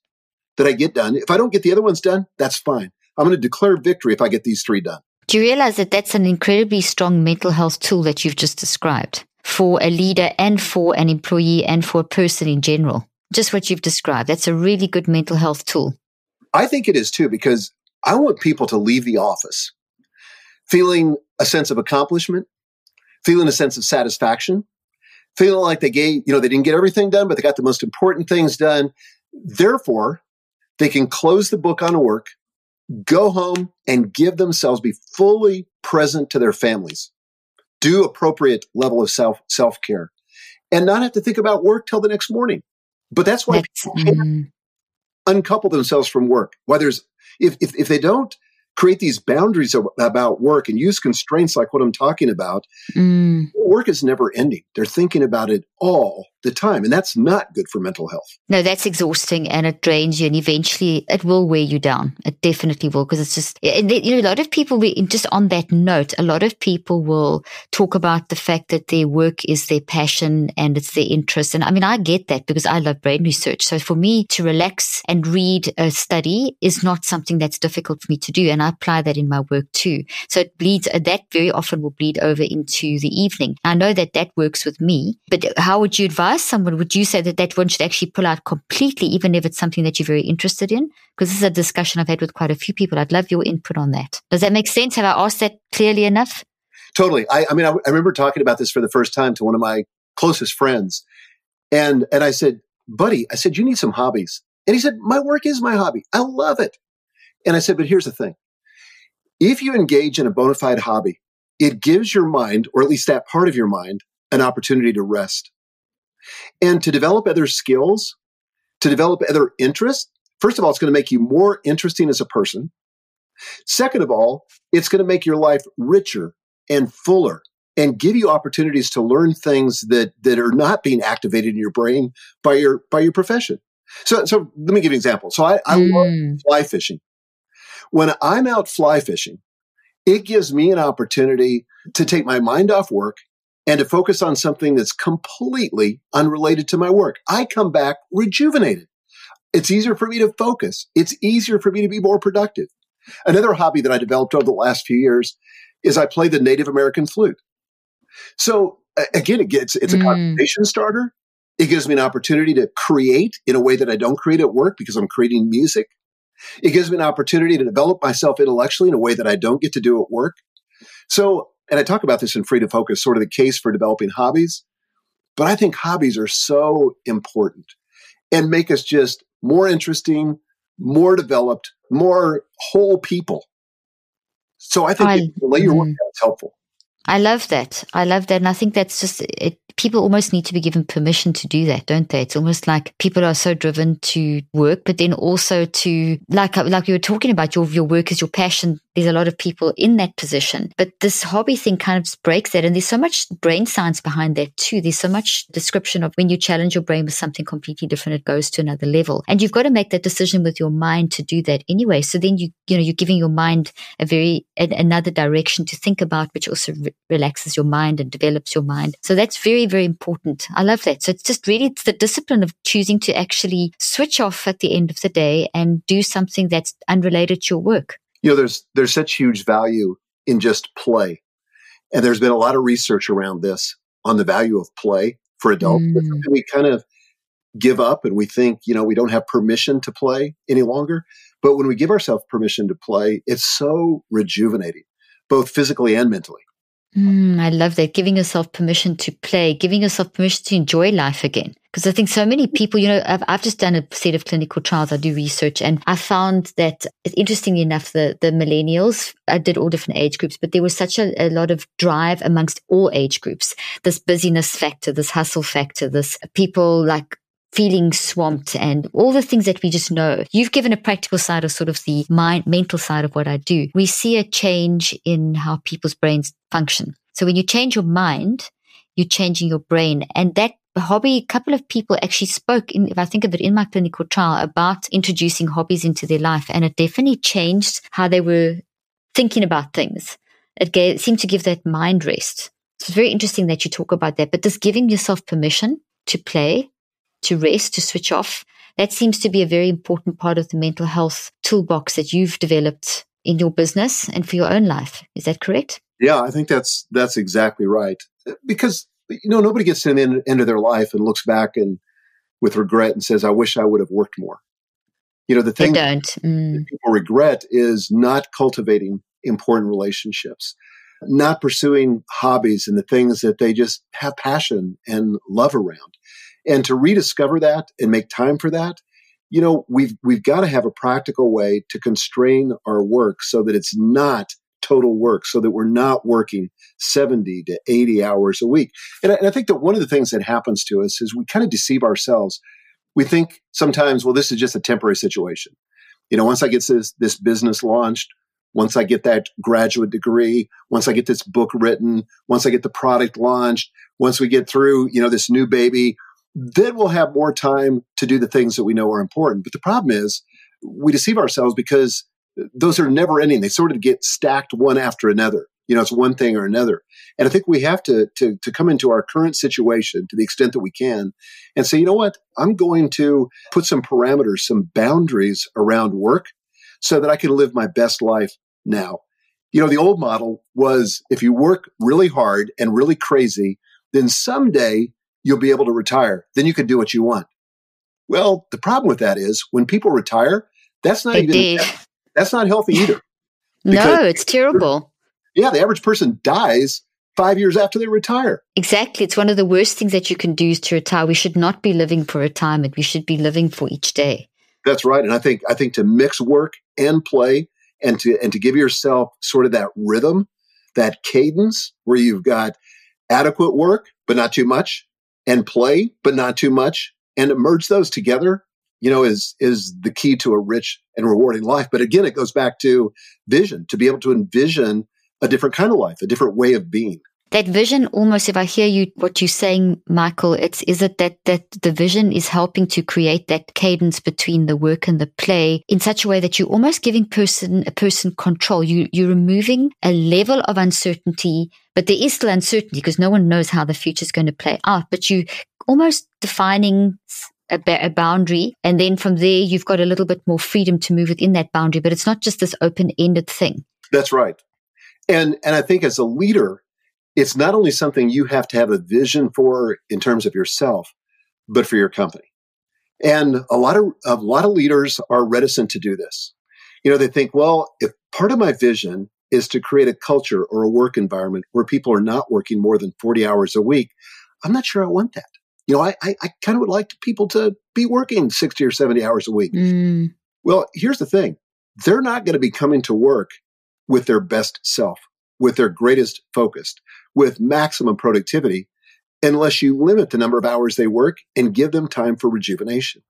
that I get done? If I don't get the other ones done, that's fine. I'm going to declare victory if I get these three done. Do you realize that that's an incredibly strong mental health tool that you've just described for a leader and for an employee and for a person in general? Just what you've described. That's a really good mental health tool. I think it is too, because I want people to leave the office feeling a sense of accomplishment, feeling a sense of satisfaction, feeling like they gave, you know, they didn't get everything done, but they got the most important things done. Therefore, they can close the book on work, go home and give themselves, be fully present to their families, do appropriate level of self, self care and not have to think about work till the next morning. But that's why That's, mm, uncouple themselves from work. Why there's if if, if they don't create these boundaries of, about work and use constraints like what I'm talking about, mm. work is never ending. They're thinking about it all the time, and that's not good for mental health. No, that's exhausting and it drains you and eventually it will wear you down. It definitely will because it's just, and you know, a lot of people, we- just on that note, a lot of people will talk about the fact that their work is their passion and it's their interest. And I mean, I get that because I love brain research. So for me to relax and read a study is not something that's difficult for me to do. And I apply that in my work too. So it bleeds, uh, that very often will bleed over into the evening. I know that that works with me, but how would you advise someone? Would you say that that one should actually pull out completely, even if it's something that you're very interested in? Because this is a discussion I've had with quite a few people. I'd love your input on that. Does that make sense? Have I asked that clearly enough? Totally. I, I mean, I, I remember talking about this for the first time to one of my closest friends, and and I said, "Buddy," I said, "You need some hobbies." And he said, "My work is my hobby. I love it." And I said, "But here's the thing: if you engage in a bona fide hobby, it gives your mind, or at least that part of your mind, an opportunity to rest and to develop other skills, to develop other interests. First of all, it's going to make you more interesting as a person. Second of all, it's going to make your life richer and fuller and give you opportunities to learn things that, that are not being activated in your brain by your, by your profession. So, so let me give you an example. So I, I love Mm, fly fishing. When I'm out fly fishing, it gives me an opportunity to take my mind off work and to focus on something that's completely unrelated to my work. I come back rejuvenated. It's easier for me to focus. It's easier for me to be more productive. Another hobby that I developed over the last few years is I play the Native American flute. So again, it gets, it's a Mm. conversation starter. It gives me an opportunity to create in a way that I don't create at work because I'm creating music. It gives me an opportunity to develop myself intellectually in a way that I don't get to do at work. So, and I talk about this in Free to Focus, sort of the case for developing hobbies. But I think hobbies are so important and make us just more interesting, more developed, more whole people. So I think I- you lay your work mm. down, it's helpful. I love that. I love that. And I think that's just it. People almost need to be given permission to do that, don't they? It's almost like people are so driven to work, but then also to, like, like you were talking about, your, your work is your passion. There's a lot of people in that position, but this hobby thing kind of breaks that. And there's so much brain science behind that too. There's so much description of when you challenge your brain with something completely different, it goes to another level. And you've got to make that decision with your mind to do that anyway. So then you, you know, you're giving your mind a very, a, another direction to think about, which also re- relaxes your mind and develops your mind. So that's very, very important. I love that. So it's just really, it's the discipline of choosing to actually switch off at the end of the day and do something that's unrelated to your work. You know, there's, there's such huge value in just play. And there's been a lot of research around this on the value of play for adults. Mm. We kind of give up and we think, you know, we don't have permission to play any longer. But when we give ourselves permission to play, it's so rejuvenating, both physically and mentally. Mm, I love that. Giving yourself permission to play, giving yourself permission to enjoy life again. Because I think so many people, you know, I've, I've just done a set of clinical trials. I do research and I found that interestingly enough, the, the millennials, I did all different age groups, but there was such a, a lot of drive amongst all age groups. This busyness factor, this hustle factor, this people like feeling swamped and all the things that we just know. You've given a practical side of sort of the mind, mental side of what I do. We see a change in how people's brains function. So when you change your mind, you're changing your brain and that hobby, a couple of people actually spoke in, if I think of it in my clinical trial about introducing hobbies into their life. And it definitely changed how they were thinking about things. It gave, seemed to give that mind rest. So it's very interesting that you talk about that, but just giving yourself permission to play to rest, to switch off. That seems to be a very important part of the mental health toolbox that you've developed in your business and for your own life. Is that correct? Yeah, I think that's that's exactly right. Because you know nobody gets to the end of their life and looks back and with regret and says, "I wish I would have worked more." You know, the thing don't. Mm. that people regret is not cultivating important relationships, not pursuing hobbies and the things that they just have passion and love around. And to rediscover that and make time for that, you know, we've we've got to have a practical way to constrain our work so that it's not total work, so that we're not working 70 to 80 hours a week. And I, and I think that one of the things that happens to us is we kind of deceive ourselves. We think sometimes, well, this is just a temporary situation. You know, once I get this this business launched, once I get that graduate degree, once I get this book written, once I get the product launched, once we get through, you know, this new baby, then we'll have more time to do the things that we know are important. But the problem is we deceive ourselves because those are never ending. They sort of get stacked one after another. You know, it's one thing or another. And I think we have to, to, to come into our current situation to the extent that we can and say, you know what? I'm going to put some parameters, some boundaries around work so that I can live my best life now. You know, the old model was if you work really hard and really crazy, then someday you'll be able to retire. Then you can do what you want. Well, the problem with that is when people retire, that's not even that's not healthy either. (laughs) no, it's terrible. Yeah, the average person dies five years after they retire. Exactly. It's one of the worst things that you can do is to retire. We should not be living for retirement. We should be living for each day. That's right. And I think I think to mix work and play and to and to give yourself sort of that rhythm, that cadence where you've got adequate work, but not too much, and play, but not too much, and merge those together, you know, is is the key to a rich and rewarding life. But again, it goes back to vision, to be able to envision a different kind of life, a different way of being. That vision almost, if I hear you, what you're saying, Michael, it's, is it that, that the vision is helping to create that cadence between the work and the play in such a way that you're almost giving person, a person control. You, you're removing a level of uncertainty, but there is still uncertainty because no one knows how the future is going to play out, but you almost defining a, a, boundary. And then from there, you've got a little bit more freedom to move within that boundary, but it's not just this open ended thing. That's right. And, and I think as a leader, it's not only something you have to have a vision for in terms of yourself, but for your company. And a lot of a lot of leaders are reticent to do this. You know, they think, well, if part of my vision is to create a culture or a work environment where people are not working more than 40 hours a week, I'm not sure I want that. You know, I, I, I kind of would like people to be working 60 or 70 hours a week. Mm. Well, here's the thing they're not going to be coming to work with their best self with their greatest focus, with maximum productivity, unless you limit the number of hours they work and give them time for rejuvenation.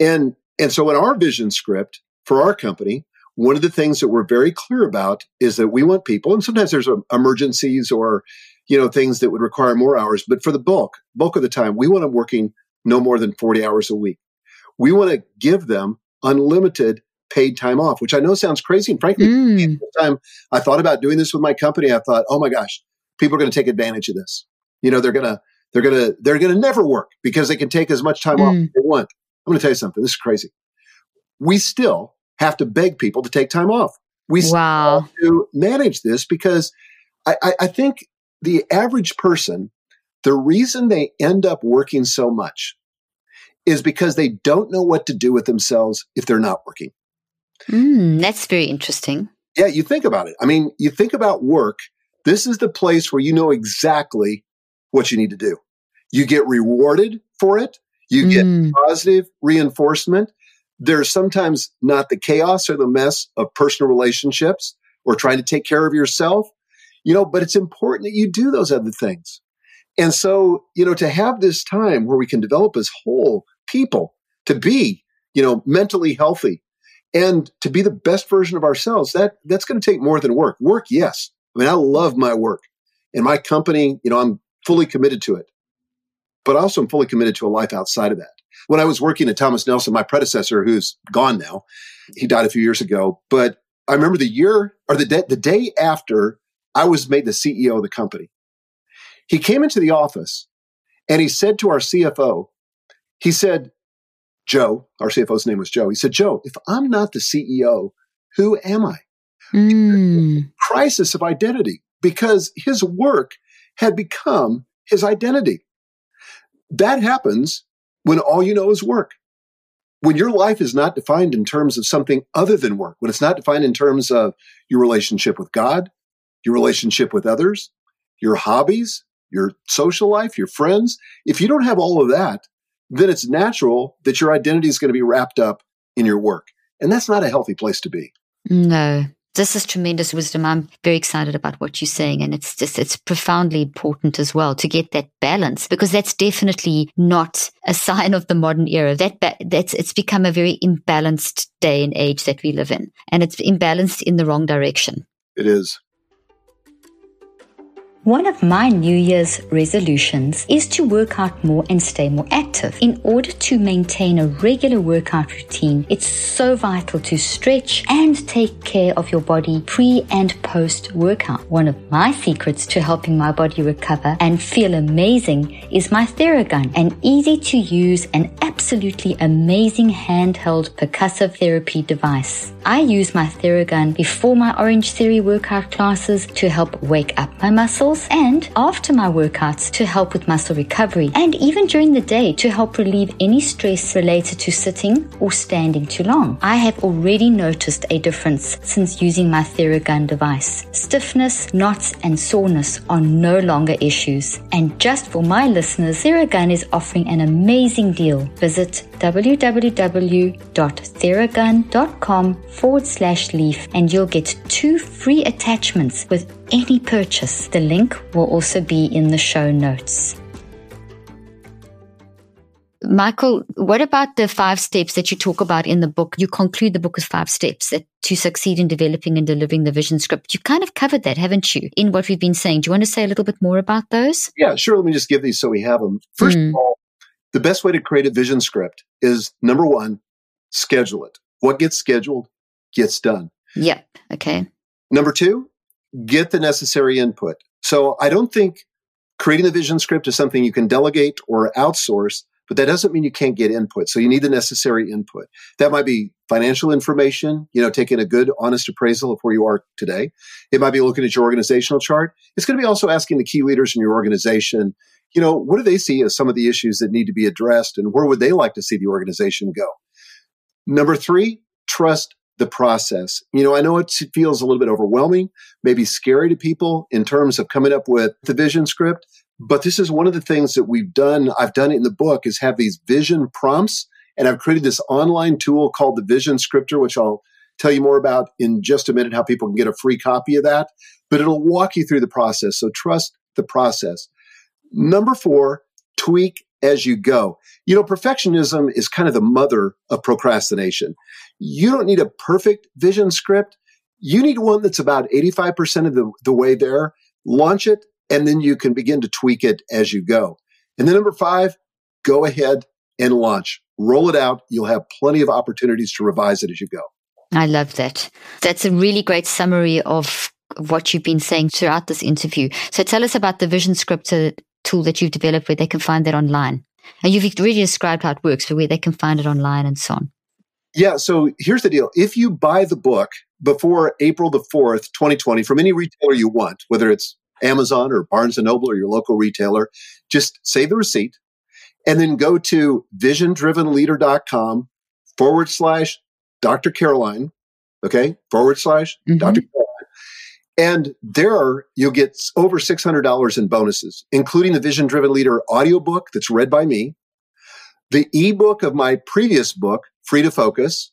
And, and so in our vision script for our company, one of the things that we're very clear about is that we want people, and sometimes there's emergencies or, you know, things that would require more hours, but for the bulk, bulk of the time, we want them working no more than 40 hours a week. We want to give them unlimited paid time off, which I know sounds crazy. And frankly, mm. time I thought about doing this with my company, I thought, oh my gosh, people are going to take advantage of this. You know, they're going to, they're going to, they're going to never work because they can take as much time mm. off as they want. I'm going to tell you something. This is crazy. We still have to beg people to take time off. We wow. have to manage this because I, I, I think the average person, the reason they end up working so much is because they don't know what to do with themselves if they're not working. Mm, that's very interesting. Yeah, you think about it. I mean, you think about work. This is the place where you know exactly what you need to do. You get rewarded for it. You get mm. positive reinforcement. There's sometimes not the chaos or the mess of personal relationships or trying to take care of yourself, you know, but it's important that you do those other things. And so, you know, to have this time where we can develop as whole people to be, you know, mentally healthy and to be the best version of ourselves, that that's going to take more than work. Work, yes. I mean, I love my work and my company, you know, I'm fully committed to it. But also I'm fully committed to a life outside of that. When I was working at Thomas Nelson, my predecessor, who's gone now, he died a few years ago, but I remember the year or the day, the day after I was made the CEO of the company. He came into the office and he said to our CFO, he said, Joe, our CFO's name was Joe. He said, Joe, if I'm not the CEO, who am I? Mm. Crisis of identity because his work had become his identity. That happens when all you know is work. When your life is not defined in terms of something other than work, when it's not defined in terms of your relationship with God, your relationship with others, your hobbies, your social life, your friends, if you don't have all of that, then it's natural that your identity is going to be wrapped up in your work. And that's not a healthy place to be. No. This is tremendous wisdom. I'm very excited about what you're saying. And it's just, it's profoundly important as well to get that balance because that's definitely not a (laughs) sign of the modern era. That, that's, it's become a very imbalanced day and age that we live in. And it's imbalanced in the wrong direction. It is. One of my New Year's resolutions is to work out more and stay more active. In order to maintain a regular workout routine, it's so vital to stretch and take care of your body pre and post workout. One of my secrets to helping my body recover and feel amazing is my Theragun, an easy to use and absolutely amazing handheld percussive therapy device. I use my Theragun before my Orange Theory workout classes to help wake up my muscles and after my workouts to help with muscle recovery and even during the day to help relieve any stress related to sitting or standing too long. I have already noticed a difference since using my Theragun device. Stiffness, knots, and soreness are no longer issues. And just for my listeners, Theragun is offering an amazing deal. Visit www.theragun.com forward slash leaf and you'll get two free attachments with any purchase. The link will also be in the show notes. Michael, what about the five steps that you talk about in the book? You conclude the book with five steps that to succeed in developing and delivering the vision script. You kind of covered that, haven't you, in what we've been saying? Do you want to say a little bit more about those? Yeah, sure. Let me just give these so we have them. First mm. of all, the best way to create a vision script is number one, schedule it. What gets scheduled gets done. Yep. Okay. Number two, get the necessary input. So I don't think creating the vision script is something you can delegate or outsource, but that doesn't mean you can't get input. So you need the necessary input. That might be financial information, you know, taking a good, honest appraisal of where you are today. It might be looking at your organizational chart. It's going to be also asking the key leaders in your organization, you know, what do they see as some of the issues that need to be addressed and where would they like to see the organization go? Number three, trust the process. You know, I know it feels a little bit overwhelming, maybe scary to people in terms of coming up with the vision script, but this is one of the things that we've done. I've done it in the book is have these vision prompts and I've created this online tool called the Vision Scripter, which I'll tell you more about in just a minute how people can get a free copy of that, but it'll walk you through the process. So trust the process. Number four, tweak as you go. You know, perfectionism is kind of the mother of procrastination. You don't need a perfect vision script. You need one that's about 85% of the, the way there. Launch it, and then you can begin to tweak it as you go. And then number five, go ahead and launch. Roll it out. You'll have plenty of opportunities to revise it as you go. I love that. That's a really great summary of what you've been saying throughout this interview. So tell us about the vision script tool that you've developed where they can find that online. And you've already described how it works, but where they can find it online and so on. Yeah. So here's the deal. If you buy the book before April the 4th, 2020, from any retailer you want, whether it's Amazon or Barnes and Noble or your local retailer, just save the receipt and then go to visiondrivenleader.com forward slash Dr. Caroline. Okay. Forward slash mm-hmm. Dr. And there you'll get over $600 in bonuses, including the Vision Driven Leader audiobook that's read by me, the ebook of my previous book, Free to Focus.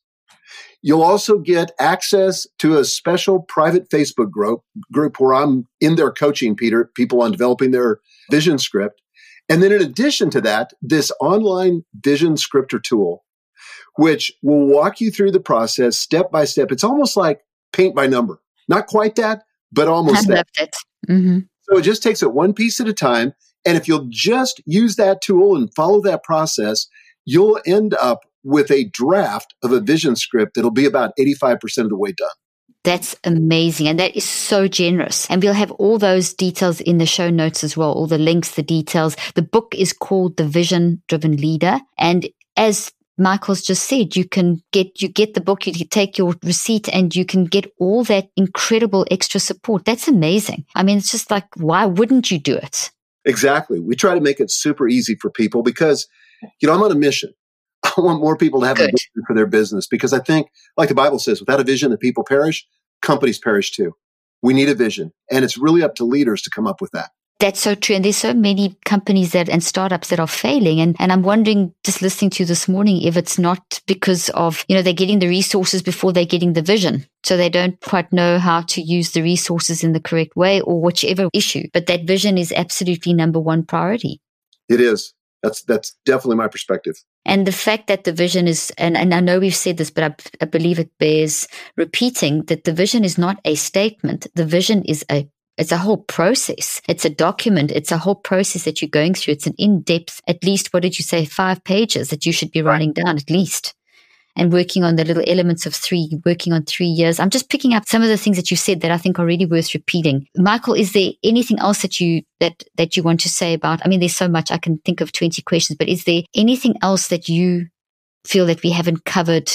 You'll also get access to a special private Facebook group, group where I'm in there coaching Peter, people on developing their vision script. And then in addition to that, this online vision scripter tool, which will walk you through the process step by step. It's almost like paint by number. Not quite that, but almost I that. it. Mm-hmm. So it just takes it one piece at a time. And if you'll just use that tool and follow that process, you'll end up with a draft of a vision script that'll be about 85% of the way done. That's amazing. And that is so generous. And we'll have all those details in the show notes as well, all the links, the details. The book is called The Vision Driven Leader. And as Michael's just said, you can get, you get the book, you take your receipt and you can get all that incredible extra support. That's amazing. I mean, it's just like, why wouldn't you do it? Exactly. We try to make it super easy for people because, you know, I'm on a mission. (laughs) I want more people to have Good. a vision for their business because I think, like the Bible says, without a vision, the people perish, companies perish too. We need a vision. And it's really up to leaders to come up with that. That's so true. And there's so many companies that and startups that are failing. And, and I'm wondering, just listening to you this morning, if it's not because of, you know, they're getting the resources before they're getting the vision. So they don't quite know how to use the resources in the correct way or whichever issue. But that vision is absolutely number one priority. It is. That's that's definitely my perspective. And the fact that the vision is, and, and I know we've said this, but I, I believe it bears repeating that the vision is not a statement. The vision is a it's a whole process. It's a document. It's a whole process that you're going through. It's an in-depth, at least, what did you say, five pages that you should be writing down at least and working on the little elements of three, working on three years. I'm just picking up some of the things that you said that I think are really worth repeating. Michael, is there anything else that you, that, that you want to say about, I mean, there's so much. I can think of 20 questions, but is there anything else that you feel that we haven't covered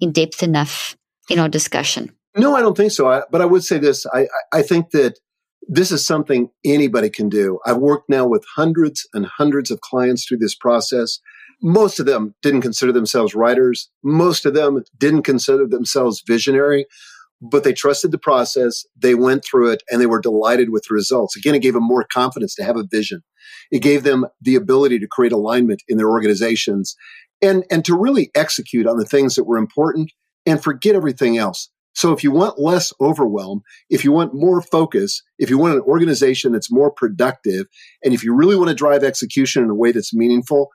in depth enough in our discussion? No, I don't think so. I, but I would say this. I, I think that this is something anybody can do. I've worked now with hundreds and hundreds of clients through this process. Most of them didn't consider themselves writers. Most of them didn't consider themselves visionary, but they trusted the process. They went through it and they were delighted with the results. Again, it gave them more confidence to have a vision. It gave them the ability to create alignment in their organizations and, and to really execute on the things that were important and forget everything else. So if you want less overwhelm, if you want more focus, if you want an organization that's more productive, and if you really want to drive execution in a way that's meaningful,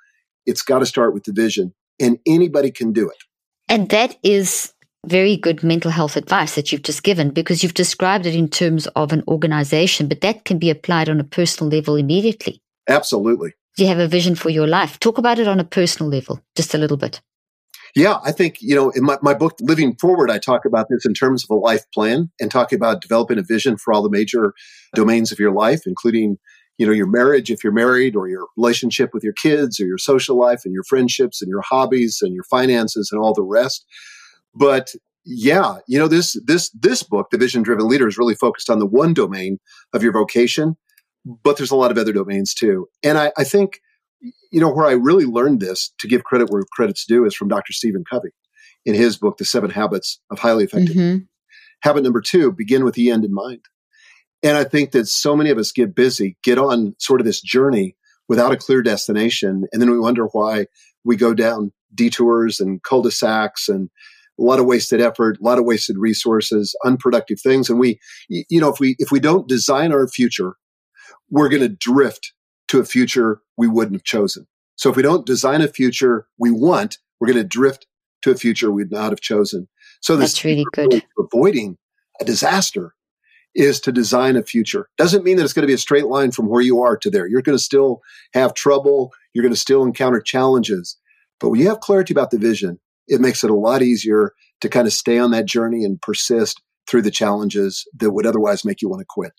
it's got to start with the vision and anybody can do it. And that is very good mental health advice that you've just given because you've described it in terms of an organization, but that can be applied on a personal level immediately. Absolutely. You have a vision for your life. Talk about it on a personal level, just a little bit. Yeah, I think, you know, in my, my book, Living Forward, I talk about this in terms of a life plan and talk about developing a vision for all the major domains of your life, including, you know, your marriage, if you're married, or your relationship with your kids, or your social life, and your friendships, and your hobbies, and your finances, and all the rest. But yeah, you know, this this this book, The Vision Driven Leader, is really focused on the one domain of your vocation, but there's a lot of other domains too. And I, I think you know, where I really learned this, to give credit where credit's due, is from Dr. Stephen Covey in his book, The Seven Habits of Highly Effective. Mm-hmm. Habit number two, begin with the end in mind. And I think that so many of us get busy, get on sort of this journey without a clear destination. And then we wonder why we go down detours and cul-de-sacs and a lot of wasted effort, a lot of wasted resources, unproductive things. And we, you know, if we, if we don't design our future, we're going to drift to a future we wouldn't have chosen. So if we don't design a future we want, we're going to drift to a future we'd not have chosen. So this that's really good. Avoiding a disaster is to design a future. Doesn't mean that it's going to be a straight line from where you are to there. You're going to still have trouble. You're going to still encounter challenges. But when you have clarity about the vision, it makes it a lot easier to kind of stay on that journey and persist through the challenges that would otherwise make you want to quit.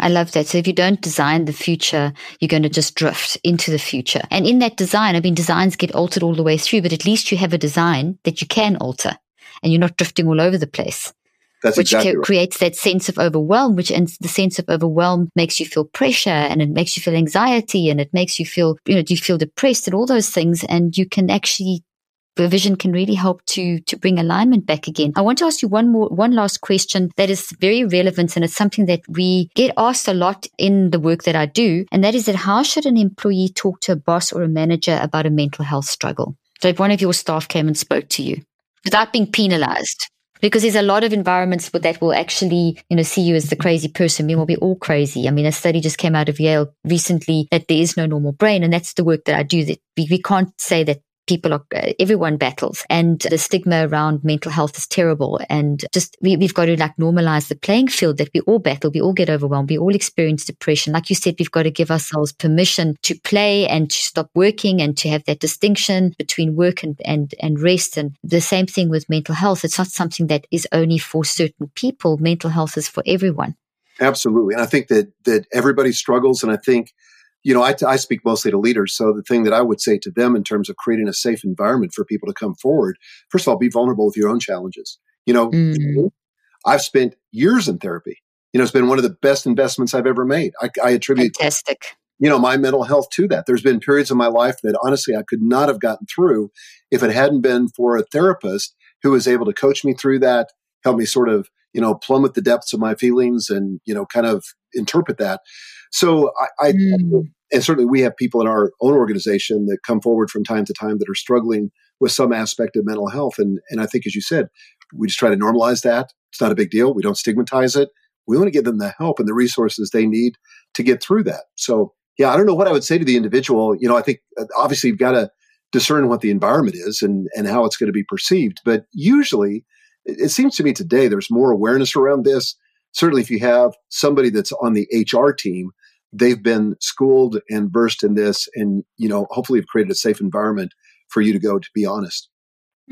I love that. So if you don't design the future, you're going to just drift into the future. And in that design, I mean, designs get altered all the way through, but at least you have a design that you can alter and you're not drifting all over the place. That's which exactly right. creates that sense of overwhelm, which and the sense of overwhelm makes you feel pressure and it makes you feel anxiety and it makes you feel, you know, do you feel depressed and all those things. And you can actually vision can really help to to bring alignment back again. I want to ask you one more one last question that is very relevant and it's something that we get asked a lot in the work that I do and that is that how should an employee talk to a boss or a manager about a mental health struggle? So if one of your staff came and spoke to you without being penalized because there's a lot of environments that will actually, you know, see you as the crazy person. We be all crazy. I mean, a study just came out of Yale recently that there is no normal brain, and that's the work that I do. That we, we can't say that people are, uh, everyone battles and the stigma around mental health is terrible. And just, we, we've got to like normalize the playing field that we all battle. We all get overwhelmed. We all experience depression. Like you said, we've got to give ourselves permission to play and to stop working and to have that distinction between work and, and, and rest. And the same thing with mental health. It's not something that is only for certain people. Mental health is for everyone. Absolutely. And I think that, that everybody struggles. And I think you know, I, I speak mostly to leaders. So the thing that I would say to them in terms of creating a safe environment for people to come forward, first of all, be vulnerable with your own challenges. You know, mm. I've spent years in therapy. You know, it's been one of the best investments I've ever made. I, I attribute, Fantastic. you know, my mental health to that. There's been periods of my life that honestly I could not have gotten through if it hadn't been for a therapist who was able to coach me through that, help me sort of, you know, plummet the depths of my feelings and, you know, kind of interpret that. So I, I mm. and certainly we have people in our own organization that come forward from time to time that are struggling with some aspect of mental health. And and I think, as you said, we just try to normalize that. It's not a big deal. We don't stigmatize it. We want to give them the help and the resources they need to get through that. So yeah, I don't know what I would say to the individual. You know, I think uh, obviously you've got to discern what the environment is and and how it's going to be perceived. But usually, it, it seems to me today there's more awareness around this certainly if you have somebody that's on the HR team, they've been schooled and versed in this and, you know, hopefully have created a safe environment for you to go to be honest.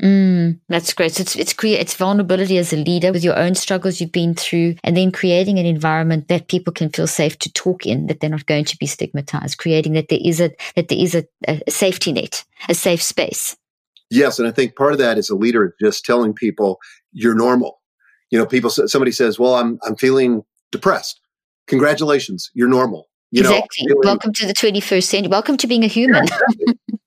Mm, that's great. So it's it's create it's vulnerability as a leader with your own struggles you've been through, and then creating an environment that people can feel safe to talk in, that they're not going to be stigmatized. Creating that there is a that there is a, a safety net, a safe space. Yes, and I think part of that as a leader just telling people you're normal you know, people, somebody says, well, I'm, I'm feeling depressed. Congratulations. You're normal. You exactly. Know, feeling, Welcome to the 21st century. Welcome to being a human. (laughs)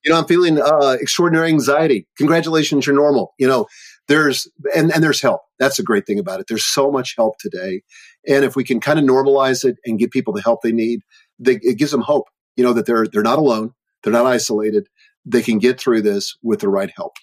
You know, I'm feeling uh, extraordinary anxiety. Congratulations. You're normal. You know, there's, and, and there's help. That's a great thing about it. There's so much help today. And if we can kind of normalize it and give people the help they need, they, it gives them hope, you know, that they're, they're not alone. They're not isolated. They can get through this with the right help.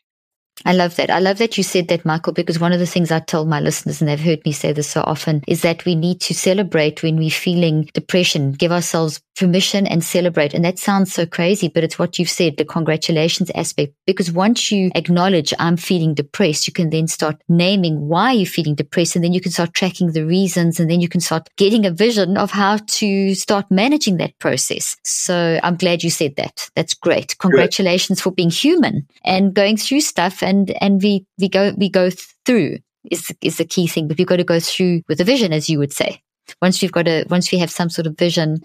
I love that. I love that you said that, Michael, because one of the things I tell my listeners, and they've heard me say this so often, is that we need to celebrate when we're feeling depression, give ourselves permission and celebrate. And that sounds so crazy, but it's what you've said, the congratulations aspect. Because once you acknowledge I'm feeling depressed, you can then start naming why you're feeling depressed. And then you can start tracking the reasons. And then you can start getting a vision of how to start managing that process. So I'm glad you said that. That's great. Congratulations Good. for being human and going through stuff and and we we go we go through is is the key thing. But we've got to go through with a vision, as you would say. Once we've got a once we have some sort of vision,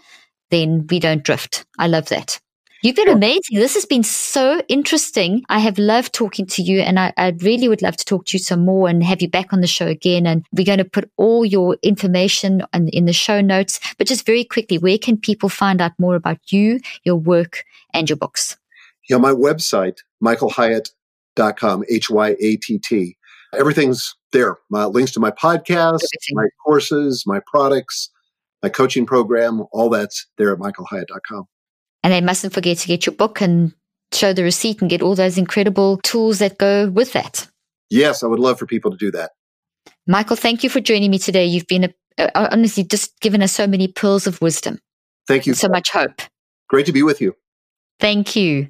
then we don't drift. I love that. You've been amazing. This has been so interesting. I have loved talking to you and I, I, really would love to talk to you some more and have you back on the show again. And we're going to put all your information in, in the show notes. But just very quickly, where can people find out more about you, your work, and your books? Yeah, my website, Michael Hyatt com, H Y A T T. Everything's there. My links to my podcast, my courses, my products, my coaching program, all that's there at michaelhyatt.com. And they mustn't forget to get your book and show the receipt and get all those incredible tools that go with that. Yes, I would love for people to do that. Michael, thank you for joining me today. You've been a, uh, honestly just given us so many pearls of wisdom. Thank you. So much hope. Great to be with you. Thank you.